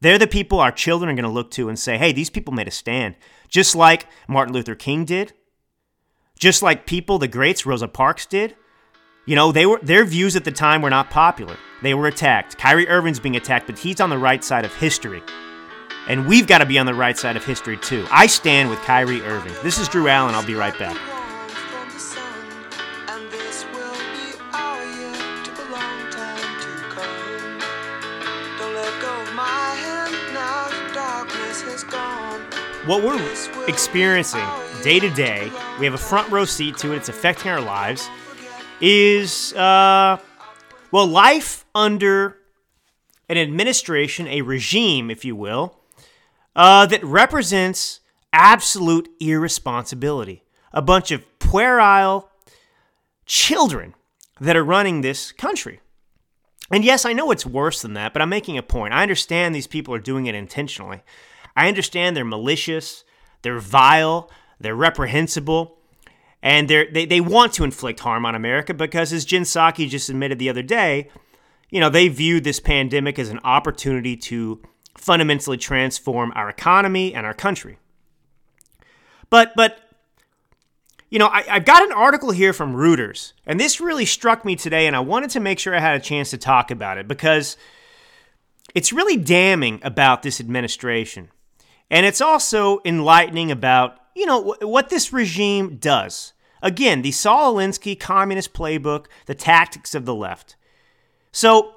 They're the people our children are going to look to and say, hey, these people made a stand. Just like Martin Luther King did, just like people, the greats, Rosa Parks did, you know, they were their views at the time were not popular. They were attacked. Kyrie Irving's being attacked, but he's on the right side of history. And we've got to be on the right side of history too. I stand with Kyrie Irving. This is Drew Allen. I'll be right back. What we're experiencing day to day, we have a front row seat to it. It's affecting our lives is, uh, well, life under an administration, a regime, if you will, uh, that represents absolute irresponsibility. A bunch of puerile children that are running this country. And yes, I know it's worse than that, but I'm making a point. I understand these people are doing it intentionally. I understand they're malicious, they're vile, they're reprehensible, and they they want to inflict harm on America because, as Jen Psaki just admitted the other day, you know they view this pandemic as an opportunity to fundamentally transform our economy and our country. But but you know I, I've got an article here from Reuters, and this really struck me today, and I wanted to make sure I had a chance to talk about it because it's really damning about this administration, and it's also enlightening about you know what this regime does. Again, the Saul Alinsky communist playbook, the tactics of the left. So,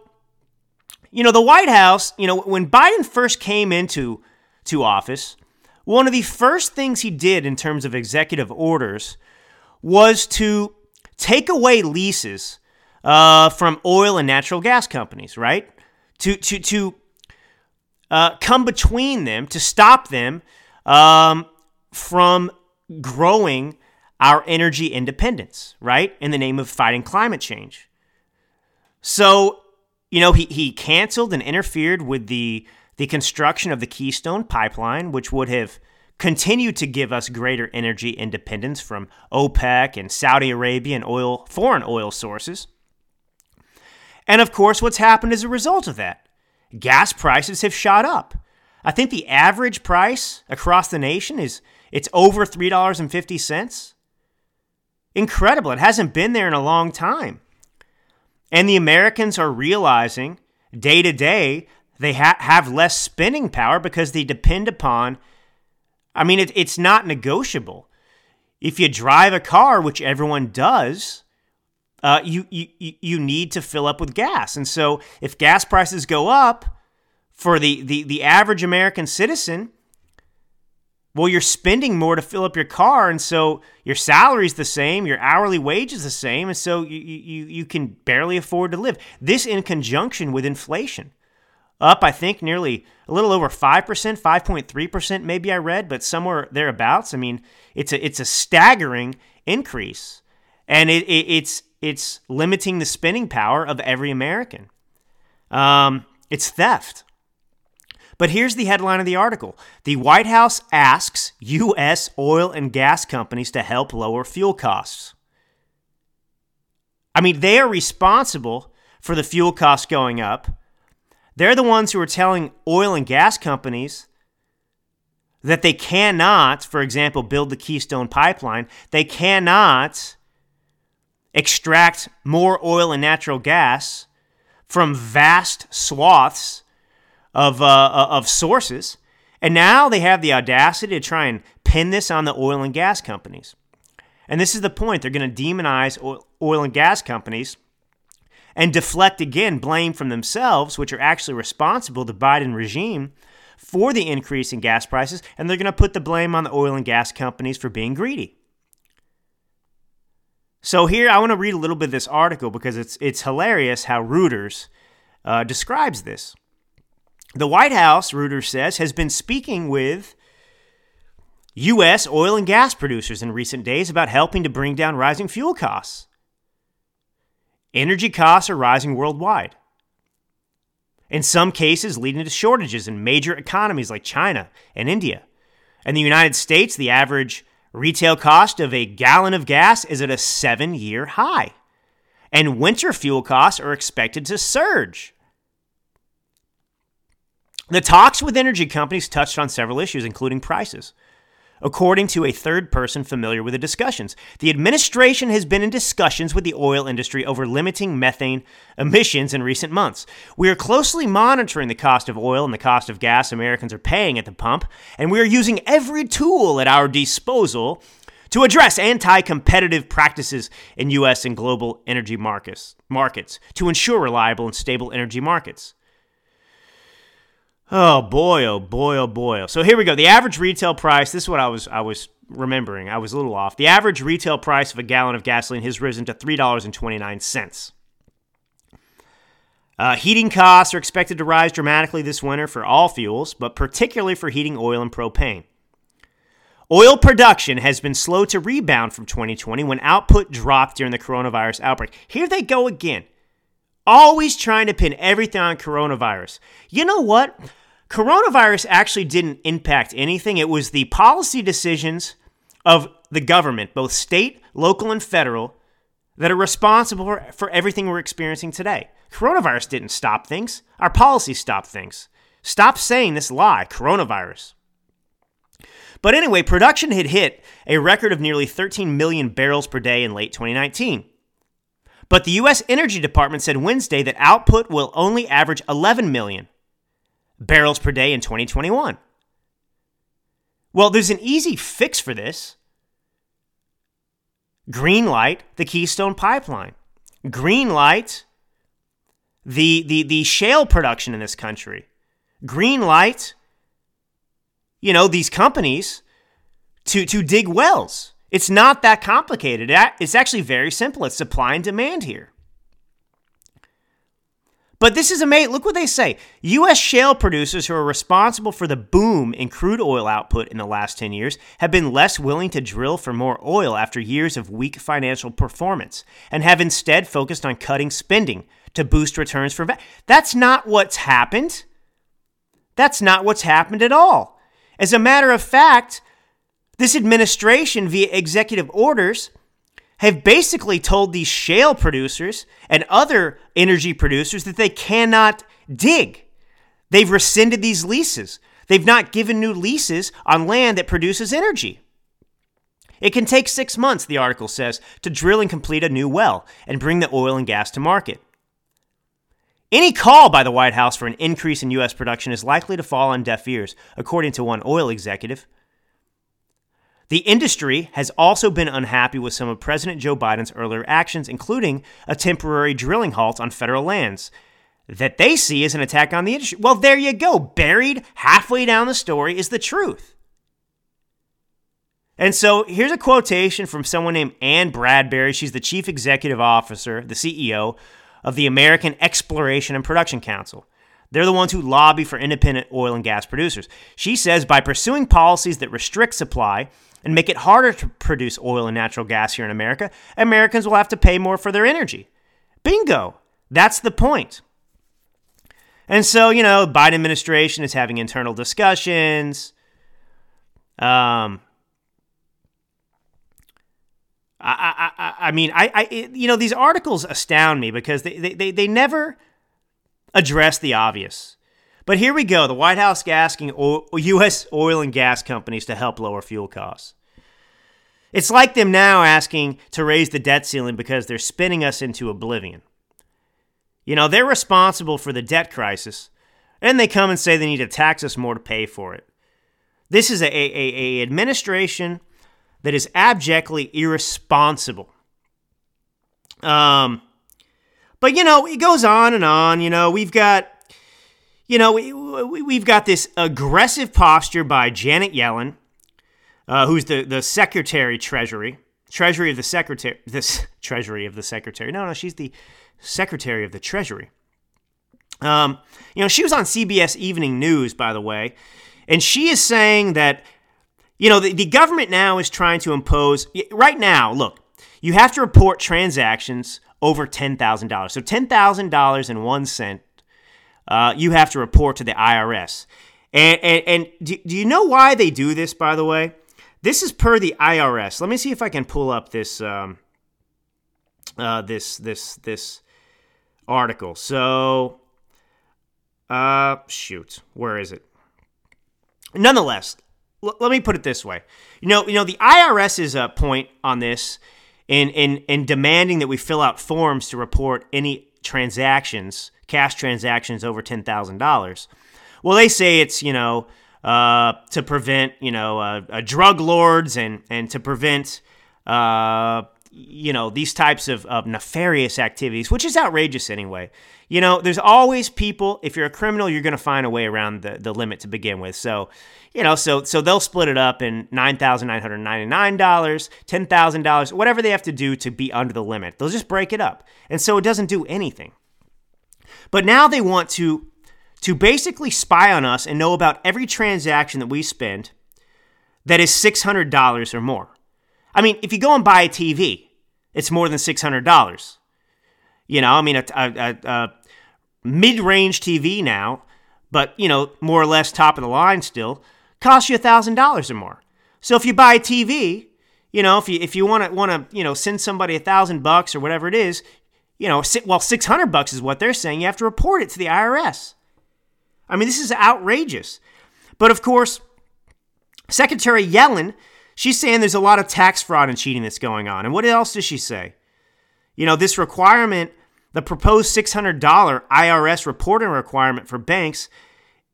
you know, the White House, you know, when Biden first came into to office, one of the first things he did in terms of executive orders was to take away leases uh, from oil and natural gas companies, right? To to to uh, come between them to stop them um, from growing our energy independence, right? In the name of fighting climate change. So, you know, he, he canceled and interfered with the, the construction of the Keystone pipeline, which would have continued to give us greater energy independence from OPEC and Saudi Arabia and oil, foreign oil sources. And of course, what's happened as a result of that? Gas prices have shot up. I think the average price across the nation is it's over $3.50. Incredible. It hasn't been there in a long time. And the Americans are realizing day to day they ha- have less spending power because they depend upon I mean, it, it's not negotiable. If you drive a car, which everyone does, uh, you, you you need to fill up with gas. And so, if gas prices go up for the, the, the average American citizen, well, you're spending more to fill up your car, and so your salary's the same, your hourly wage is the same, and so you, you, you can barely afford to live. This in conjunction with inflation. Up, I think, nearly a little over 5%, 5.3%, maybe I read, but somewhere thereabouts. I mean, it's a, it's a staggering increase, and it, it, it's, it's limiting the spending power of every American. Um, it's theft. But here's the headline of the article The White House asks U.S. oil and gas companies to help lower fuel costs. I mean, they are responsible for the fuel costs going up. They're the ones who are telling oil and gas companies that they cannot, for example, build the Keystone pipeline. They cannot extract more oil and natural gas from vast swaths of, uh, uh, of sources. And now they have the audacity to try and pin this on the oil and gas companies. And this is the point. They're going to demonize oil and gas companies and deflect again blame from themselves, which are actually responsible, the Biden regime, for the increase in gas prices. And they're going to put the blame on the oil and gas companies for being greedy. So here, I want to read a little bit of this article because it's, it's hilarious how Reuters uh, describes this. The White House, Reuters says, has been speaking with U.S. oil and gas producers in recent days about helping to bring down rising fuel costs. Energy costs are rising worldwide. In some cases, leading to shortages in major economies like China and India. In the United States, the average retail cost of a gallon of gas is at a seven year high. And winter fuel costs are expected to surge. The talks with energy companies touched on several issues, including prices. According to a third person familiar with the discussions, the administration has been in discussions with the oil industry over limiting methane emissions in recent months. We are closely monitoring the cost of oil and the cost of gas Americans are paying at the pump, and we are using every tool at our disposal to address anti-competitive practices in US and global energy markets, markets to ensure reliable and stable energy markets. Oh boy, oh boy, oh boy. So here we go. The average retail price, this is what I was I was remembering. I was a little off. The average retail price of a gallon of gasoline has risen to $3.29. Uh, heating costs are expected to rise dramatically this winter for all fuels, but particularly for heating oil and propane. Oil production has been slow to rebound from 2020 when output dropped during the coronavirus outbreak. Here they go again. Always trying to pin everything on coronavirus. You know what? Coronavirus actually didn't impact anything. It was the policy decisions of the government, both state, local, and federal, that are responsible for, for everything we're experiencing today. Coronavirus didn't stop things, our policies stopped things. Stop saying this lie, coronavirus. But anyway, production had hit a record of nearly 13 million barrels per day in late 2019. But the U.S. Energy Department said Wednesday that output will only average 11 million barrels per day in 2021. Well, there's an easy fix for this. Green light the Keystone Pipeline. Green light the, the, the shale production in this country. Green light, you know, these companies to, to dig wells. It's not that complicated. It's actually very simple. It's supply and demand here. But this is amazing. Look what they say. U.S. shale producers who are responsible for the boom in crude oil output in the last 10 years have been less willing to drill for more oil after years of weak financial performance and have instead focused on cutting spending to boost returns for. Va- That's not what's happened. That's not what's happened at all. As a matter of fact, this administration, via executive orders, have basically told these shale producers and other energy producers that they cannot dig. They've rescinded these leases. They've not given new leases on land that produces energy. It can take six months, the article says, to drill and complete a new well and bring the oil and gas to market. Any call by the White House for an increase in U.S. production is likely to fall on deaf ears, according to one oil executive. The industry has also been unhappy with some of President Joe Biden's earlier actions, including a temporary drilling halt on federal lands that they see as an attack on the industry. Well, there you go. Buried halfway down the story is the truth. And so here's a quotation from someone named Anne Bradbury. She's the chief executive officer, the CEO of the American Exploration and Production Council. They're the ones who lobby for independent oil and gas producers. She says by pursuing policies that restrict supply and make it harder to produce oil and natural gas here in America, Americans will have to pay more for their energy. Bingo. That's the point. And so, you know, Biden administration is having internal discussions. Um, I, I, I mean, I, I, you know, these articles astound me because they, they, they never address the obvious. But here we go. The White House asking U.S. oil and gas companies to help lower fuel costs. It's like them now asking to raise the debt ceiling because they're spinning us into oblivion. You know, they're responsible for the debt crisis, and they come and say they need to tax us more to pay for it. This is a, a, a administration that is abjectly irresponsible. Um, but you know, it goes on and on. You know, we've got, you know, we, we've got this aggressive posture by Janet Yellen, uh, who's the the Secretary Treasury, Treasury of the Secretary, this Treasury of the Secretary. No, no, she's the Secretary of the Treasury. Um, you know, she was on CBS Evening News, by the way, and she is saying that you know, the, the government now is trying to impose, right now, look, you have to report transactions over $10,000. So $10,000 and one cent, uh, you have to report to the IRS. And, and, and do, do you know why they do this, by the way? This is per the IRS. Let me see if I can pull up this um, uh, this this this article. So, uh, shoot, where is it? Nonetheless, l- let me put it this way. You know, you know, the IRS's uh, point on this in, in, in demanding that we fill out forms to report any transactions, cash transactions over $10,000. Well, they say it's, you know, uh, to prevent, you know, uh, uh, drug lords and, and to prevent, uh, you know, these types of, of nefarious activities, which is outrageous anyway. You know, there's always people, if you're a criminal, you're going to find a way around the, the limit to begin with. So, you know, so so they'll split it up in nine thousand nine hundred ninety nine dollars, ten thousand dollars, whatever they have to do to be under the limit. They'll just break it up, and so it doesn't do anything. But now they want to to basically spy on us and know about every transaction that we spend that is six hundred dollars or more. I mean, if you go and buy a TV, it's more than six hundred dollars. You know, I mean, a, a, a mid range TV now, but you know, more or less top of the line still costs you $1,000 or more. So if you buy a TV, you know, if you if you want to want to, you know, send somebody a 1000 bucks or whatever it is, you know, well 600 bucks is what they're saying, you have to report it to the IRS. I mean, this is outrageous. But of course, Secretary Yellen, she's saying there's a lot of tax fraud and cheating that's going on. And what else does she say? You know, this requirement, the proposed $600 IRS reporting requirement for banks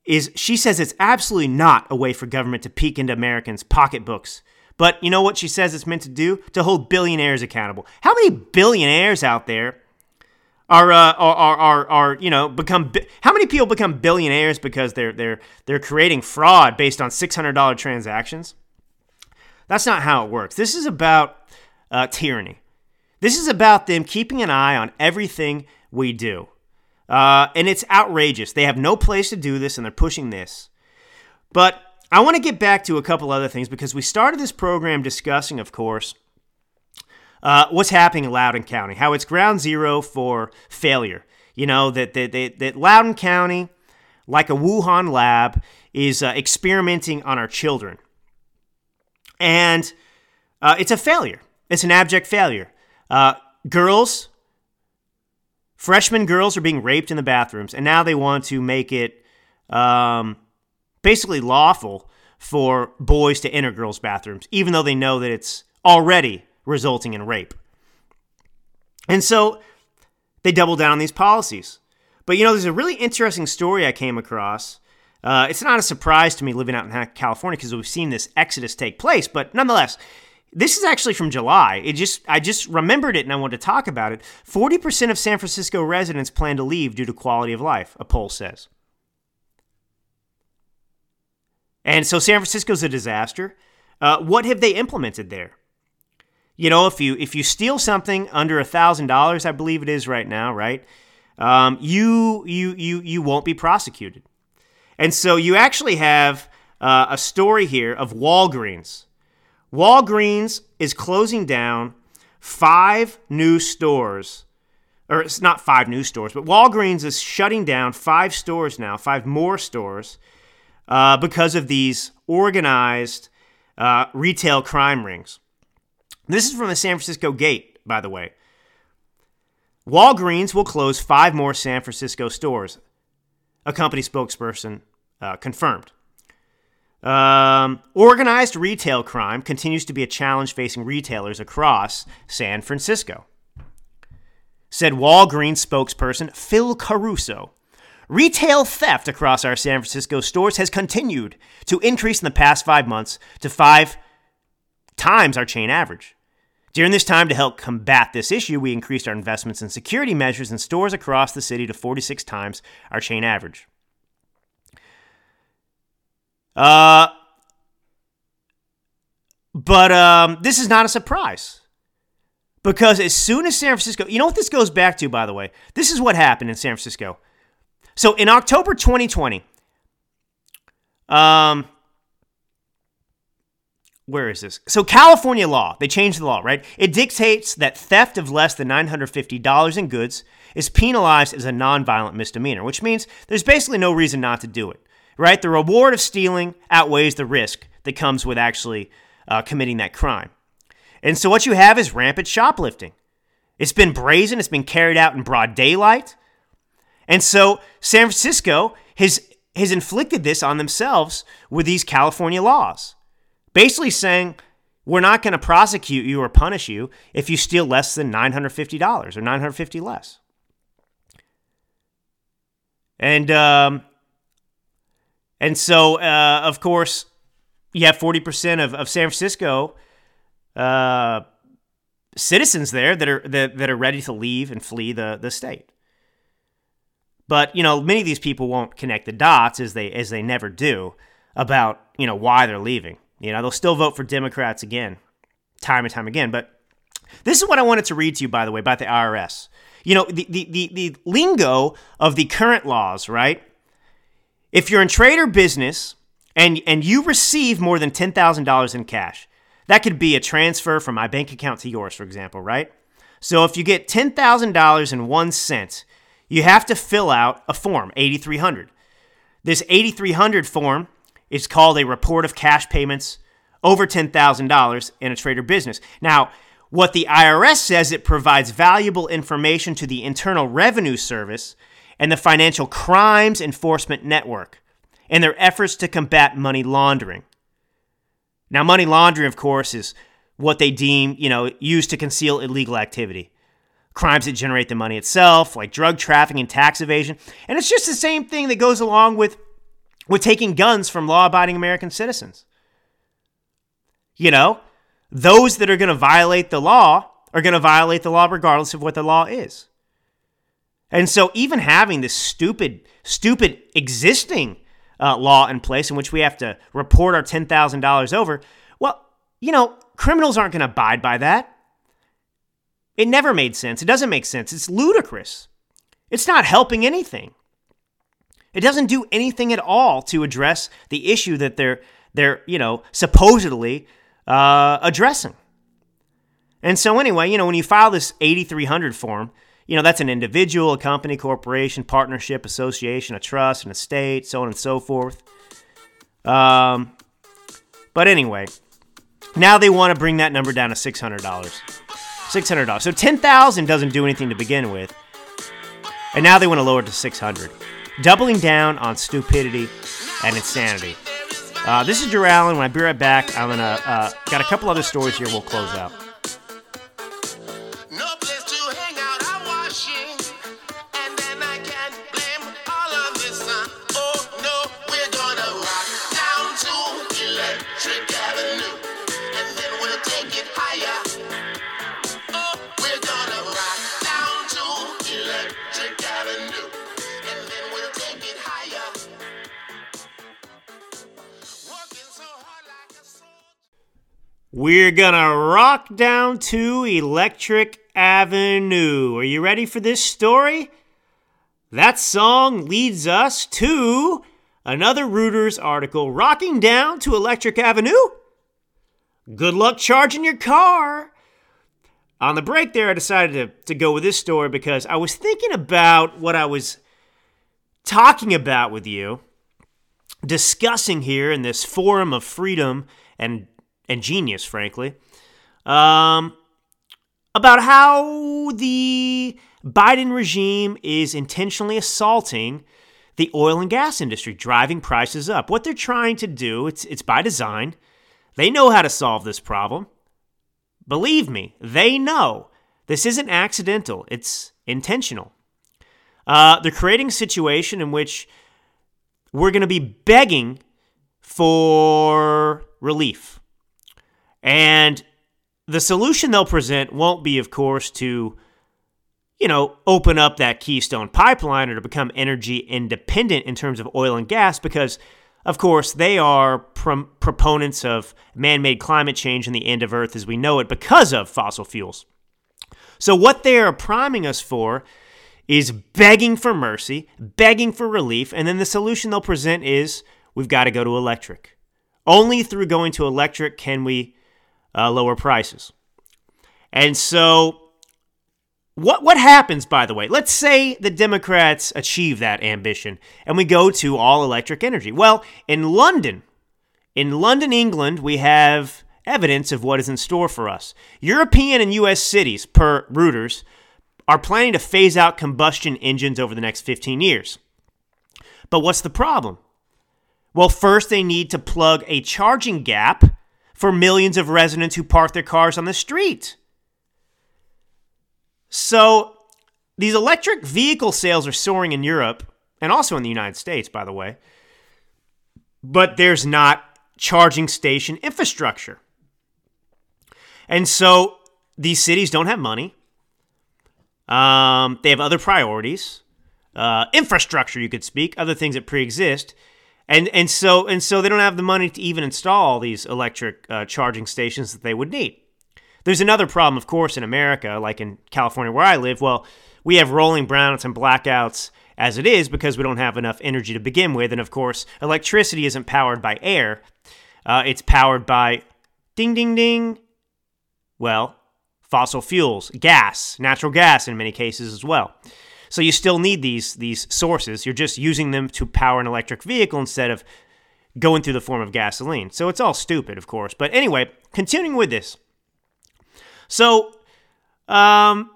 is she says it's absolutely not a way for government to peek into Americans' pocketbooks. But you know what she says it's meant to do? To hold billionaires accountable. How many billionaires out there are uh, are, are, are are you know become how many people become billionaires because they're they're they're creating fraud based on six hundred dollar transactions? That's not how it works. This is about uh, tyranny. This is about them keeping an eye on everything we do. Uh, and it's outrageous. They have no place to do this, and they're pushing this. But I want to get back to a couple other things because we started this program discussing, of course, uh, what's happening in Loudoun County, how it's ground zero for failure. You know, that, that, that, that Loudoun County, like a Wuhan lab, is uh, experimenting on our children. And uh, it's a failure, it's an abject failure. Uh, girls freshman girls are being raped in the bathrooms, and now they want to make it um, basically lawful for boys to enter girls' bathrooms, even though they know that it's already resulting in rape. And so they double down on these policies. But you know, there's a really interesting story I came across Uh, it's not a surprise to me living out in California because we've seen this exodus take place, but nonetheless, this is actually from July. It just I just remembered it and I wanted to talk about it. 40% of San Francisco residents plan to leave due to quality of life, a poll says. And so San Francisco's a disaster. Uh, what have they implemented there? You know, if you if you steal something under a thousand dollars, I believe it is right now, right? Um, you you you you won't be prosecuted. And so you actually have uh, a story here of Walgreens. Walgreens is closing down five new stores, or it's not five new stores, but Walgreens is shutting down five stores now, five more stores, uh, because of these organized uh, retail crime rings. This is from the San Francisco Gate, by the way. Walgreens will close five more San Francisco stores a company spokesperson uh, confirmed. Um, organized retail crime continues to be a challenge facing retailers across San Francisco, said Walgreens spokesperson Phil Caruso. Retail theft across our San Francisco stores has continued to increase in the past five months to five times our chain average. During this time, to help combat this issue, we increased our investments in security measures in stores across the city to 46 times our chain average. Uh, but um, this is not a surprise. Because as soon as San Francisco, you know what this goes back to, by the way? This is what happened in San Francisco. So in October 2020, um, where is this? So California law, they changed the law, right? It dictates that theft of less than $950 in goods is penalized as a nonviolent misdemeanor, which means there's basically no reason not to do it, right? The reward of stealing outweighs the risk that comes with actually uh, committing that crime. And so what you have is rampant shoplifting. It's been brazen, it's been carried out in broad daylight. And so San Francisco has, has inflicted this on themselves with these California laws basically saying we're not going to prosecute you or punish you if you steal less than $950 or 950 less. And um, and so uh, of course you have 40% of, of San Francisco uh, citizens there that are that, that are ready to leave and flee the, the state. But you know, many of these people won't connect the dots as they as they never do about you know why they're leaving. You know, they'll still vote for Democrats again, time and time again. But this is what I wanted to read to you, by the way, about the IRS. You know, the, the, the, the lingo of the current laws, right? If you're in trade or business and, and you receive more than $10,000 in cash, that could be a transfer from my bank account to yours, for example, right? So if you get $10,000 in one cent, you have to fill out a form, 8300. This 8300 form it's called a report of cash payments over $10,000 in a trader business. Now, what the IRS says it provides valuable information to the Internal Revenue Service and the Financial Crimes Enforcement Network in their efforts to combat money laundering. Now, money laundering, of course, is what they deem, you know, used to conceal illegal activity. Crimes that generate the money itself, like drug trafficking and tax evasion. And it's just the same thing that goes along with with taking guns from law abiding American citizens. You know, those that are going to violate the law are going to violate the law regardless of what the law is. And so, even having this stupid, stupid existing uh, law in place in which we have to report our $10,000 over, well, you know, criminals aren't going to abide by that. It never made sense. It doesn't make sense. It's ludicrous. It's not helping anything. It doesn't do anything at all to address the issue that they're they're you know supposedly uh, addressing. And so anyway, you know when you file this 8300 form, you know that's an individual, a company, corporation, partnership, association, a trust, an estate, so on and so forth. Um, but anyway, now they want to bring that number down to six hundred dollars. Six hundred dollars. So ten thousand doesn't do anything to begin with, and now they want to lower it to six hundred doubling down on stupidity and insanity. Uh, this is Drew Allen. When I be right back, I'm gonna uh, got a couple other stories here. We'll close out. We're gonna rock down to Electric Avenue. Are you ready for this story? That song leads us to another Reuters article rocking down to Electric Avenue. Good luck charging your car. On the break there, I decided to, to go with this story because I was thinking about what I was talking about with you, discussing here in this forum of freedom and, and genius, frankly, um, about how the Biden regime is intentionally assaulting the oil and gas industry, driving prices up. What they're trying to do, it's, it's by design. They know how to solve this problem. Believe me, they know. This isn't accidental, it's intentional. Uh, they're creating a situation in which we're going to be begging for relief. And the solution they'll present won't be, of course, to, you know, open up that Keystone pipeline or to become energy independent in terms of oil and gas, because, of course, they are prom- proponents of man made climate change and the end of Earth as we know it because of fossil fuels. So, what they are priming us for is begging for mercy, begging for relief, and then the solution they'll present is we've got to go to electric. Only through going to electric can we uh, lower prices. And so, what what happens? By the way, let's say the Democrats achieve that ambition, and we go to all electric energy. Well, in London, in London, England, we have evidence of what is in store for us. European and U.S. cities, per Reuters, are planning to phase out combustion engines over the next 15 years. But what's the problem? Well, first, they need to plug a charging gap for millions of residents who park their cars on the street. So, these electric vehicle sales are soaring in Europe and also in the United States, by the way. But there's not charging station infrastructure. And so these cities don't have money. Um, they have other priorities, uh, infrastructure, you could speak, other things that pre-exist, and and so and so they don't have the money to even install these electric uh, charging stations that they would need. There's another problem, of course, in America, like in California where I live. Well, we have rolling brownouts and blackouts as it is because we don't have enough energy to begin with, and of course, electricity isn't powered by air; uh, it's powered by ding ding ding. Well, fossil fuels, gas, natural gas in many cases as well. So you still need these these sources. You're just using them to power an electric vehicle instead of going through the form of gasoline. So it's all stupid, of course. But anyway, continuing with this. So um,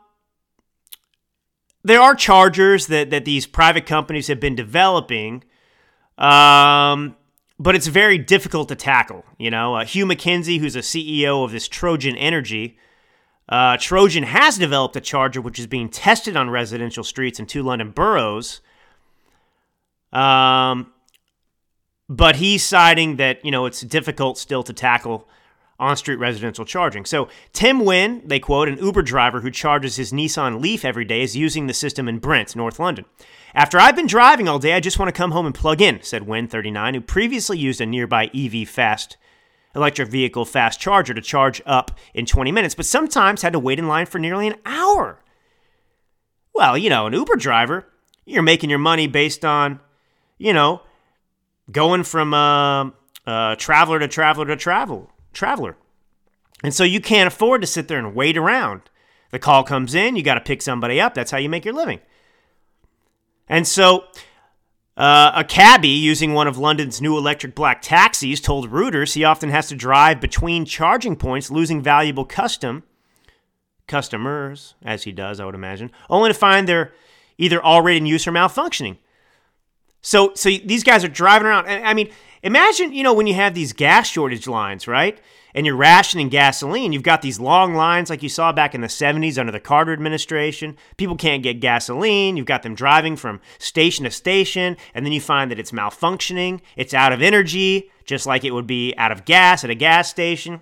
there are chargers that, that these private companies have been developing, um, but it's very difficult to tackle. You know, uh, Hugh McKenzie, who's a CEO of this Trojan Energy, uh, Trojan has developed a charger which is being tested on residential streets in two London boroughs. Um, but he's citing that you know it's difficult still to tackle on-street residential charging. So Tim Wynn, they quote, an Uber driver who charges his Nissan Leaf every day, is using the system in Brent, North London. After I've been driving all day, I just want to come home and plug in, said Wynn, 39, who previously used a nearby EV fast electric vehicle fast charger to charge up in 20 minutes, but sometimes had to wait in line for nearly an hour. Well, you know, an Uber driver, you're making your money based on, you know, going from uh, uh, traveler to traveler to travel traveler. And so you can't afford to sit there and wait around. The call comes in, you got to pick somebody up. That's how you make your living. And so uh, a cabbie using one of London's new electric black taxis told Reuters he often has to drive between charging points, losing valuable custom customers, as he does, I would imagine, only to find they're either already in use or malfunctioning. So, so these guys are driving around. I mean, imagine you know when you have these gas shortage lines, right? And you're rationing gasoline, you've got these long lines like you saw back in the 70s under the Carter administration. People can't get gasoline. You've got them driving from station to station, and then you find that it's malfunctioning, it's out of energy, just like it would be out of gas at a gas station.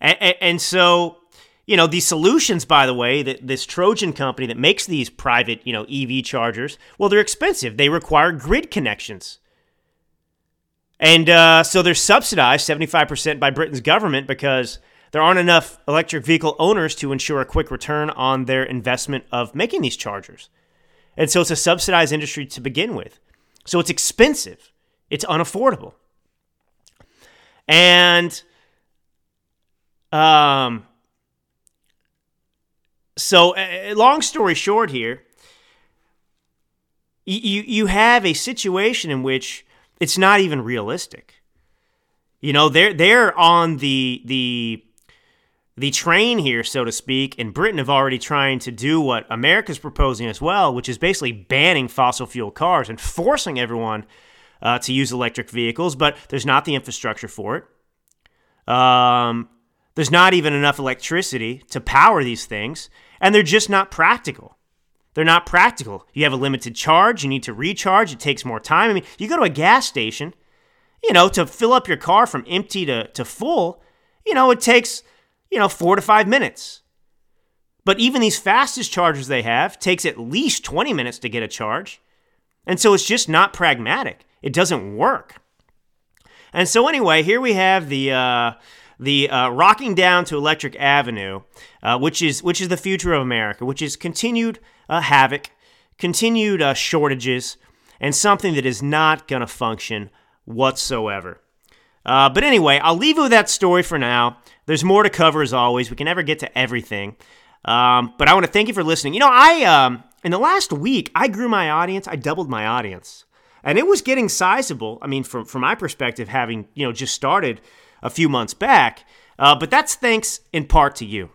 And, and so, you know, these solutions, by the way, that this Trojan company that makes these private, you know, EV chargers, well, they're expensive. They require grid connections. And uh, so they're subsidized 75% by Britain's government because there aren't enough electric vehicle owners to ensure a quick return on their investment of making these chargers. And so it's a subsidized industry to begin with. So it's expensive, it's unaffordable. And um, so, uh, long story short, here, you, you have a situation in which it's not even realistic. You know, they're they're on the the the train here, so to speak, and Britain have already trying to do what America's proposing as well, which is basically banning fossil fuel cars and forcing everyone uh, to use electric vehicles. But there's not the infrastructure for it. Um, there's not even enough electricity to power these things, and they're just not practical. They're not practical. You have a limited charge, you need to recharge, it takes more time. I mean, you go to a gas station, you know, to fill up your car from empty to, to full, you know, it takes you know, four to five minutes. But even these fastest chargers they have takes at least 20 minutes to get a charge. And so it's just not pragmatic. It doesn't work. And so anyway, here we have the uh, the uh, rocking down to Electric Avenue, uh, which is which is the future of America, which is continued uh, havoc, continued uh, shortages, and something that is not going to function whatsoever. Uh, but anyway, I'll leave you with that story for now. There's more to cover as always. We can never get to everything. Um, but I want to thank you for listening. You know, I um, in the last week I grew my audience. I doubled my audience, and it was getting sizable. I mean, from from my perspective, having you know just started a few months back. Uh, but that's thanks in part to you.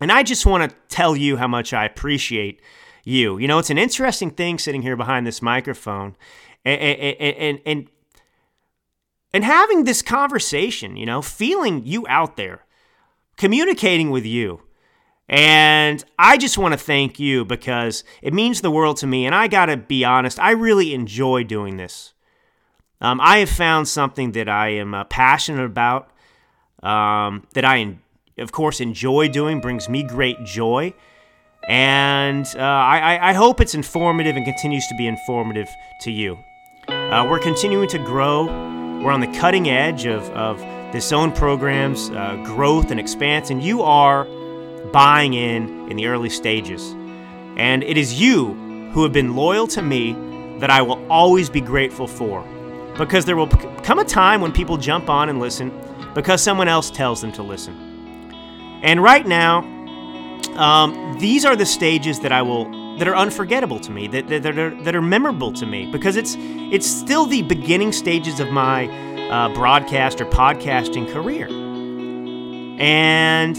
And I just want to tell you how much I appreciate you. You know, it's an interesting thing sitting here behind this microphone and, and, and, and and having this conversation, you know, feeling you out there, communicating with you. And I just want to thank you because it means the world to me. And I got to be honest, I really enjoy doing this. Um, I have found something that I am uh, passionate about, um, that I, of course, enjoy doing, brings me great joy. And uh, I, I, hope it's informative and continues to be informative to you. Uh, we're continuing to grow we're on the cutting edge of, of this own program's uh, growth and expanse, and you are buying in in the early stages. And it is you who have been loyal to me that I will always be grateful for. Because there will come a time when people jump on and listen because someone else tells them to listen. And right now, um, these are the stages that I will that are unforgettable to me, that, that, that, are, that are memorable to me, because it's, it's still the beginning stages of my uh, broadcast or podcasting career. And,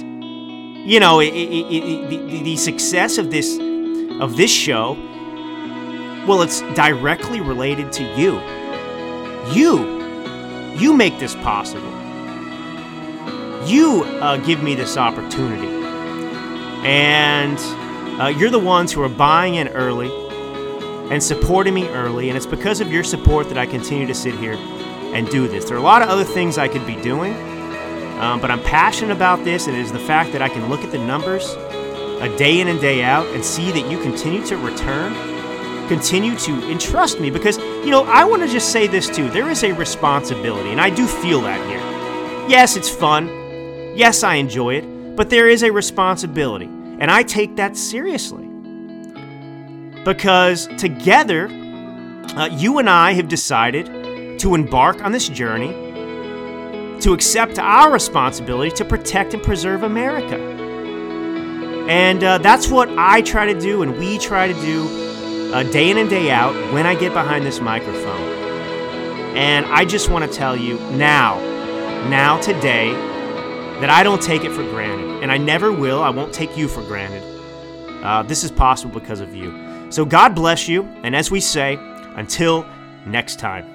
you know, it, it, it, the, the success of this, of this show, well, it's directly related to you. You, you make this possible. You uh, give me this opportunity. And uh, you're the ones who are buying in early and supporting me early, and it's because of your support that I continue to sit here and do this. There are a lot of other things I could be doing, um, but I'm passionate about this, and it is the fact that I can look at the numbers a day in and day out and see that you continue to return, continue to entrust me, because, you know, I want to just say this too. There is a responsibility, and I do feel that here. Yes, it's fun. Yes, I enjoy it, but there is a responsibility. And I take that seriously. Because together, uh, you and I have decided to embark on this journey to accept our responsibility to protect and preserve America. And uh, that's what I try to do, and we try to do uh, day in and day out when I get behind this microphone. And I just want to tell you now, now, today, that I don't take it for granted, and I never will. I won't take you for granted. Uh, this is possible because of you. So God bless you, and as we say, until next time.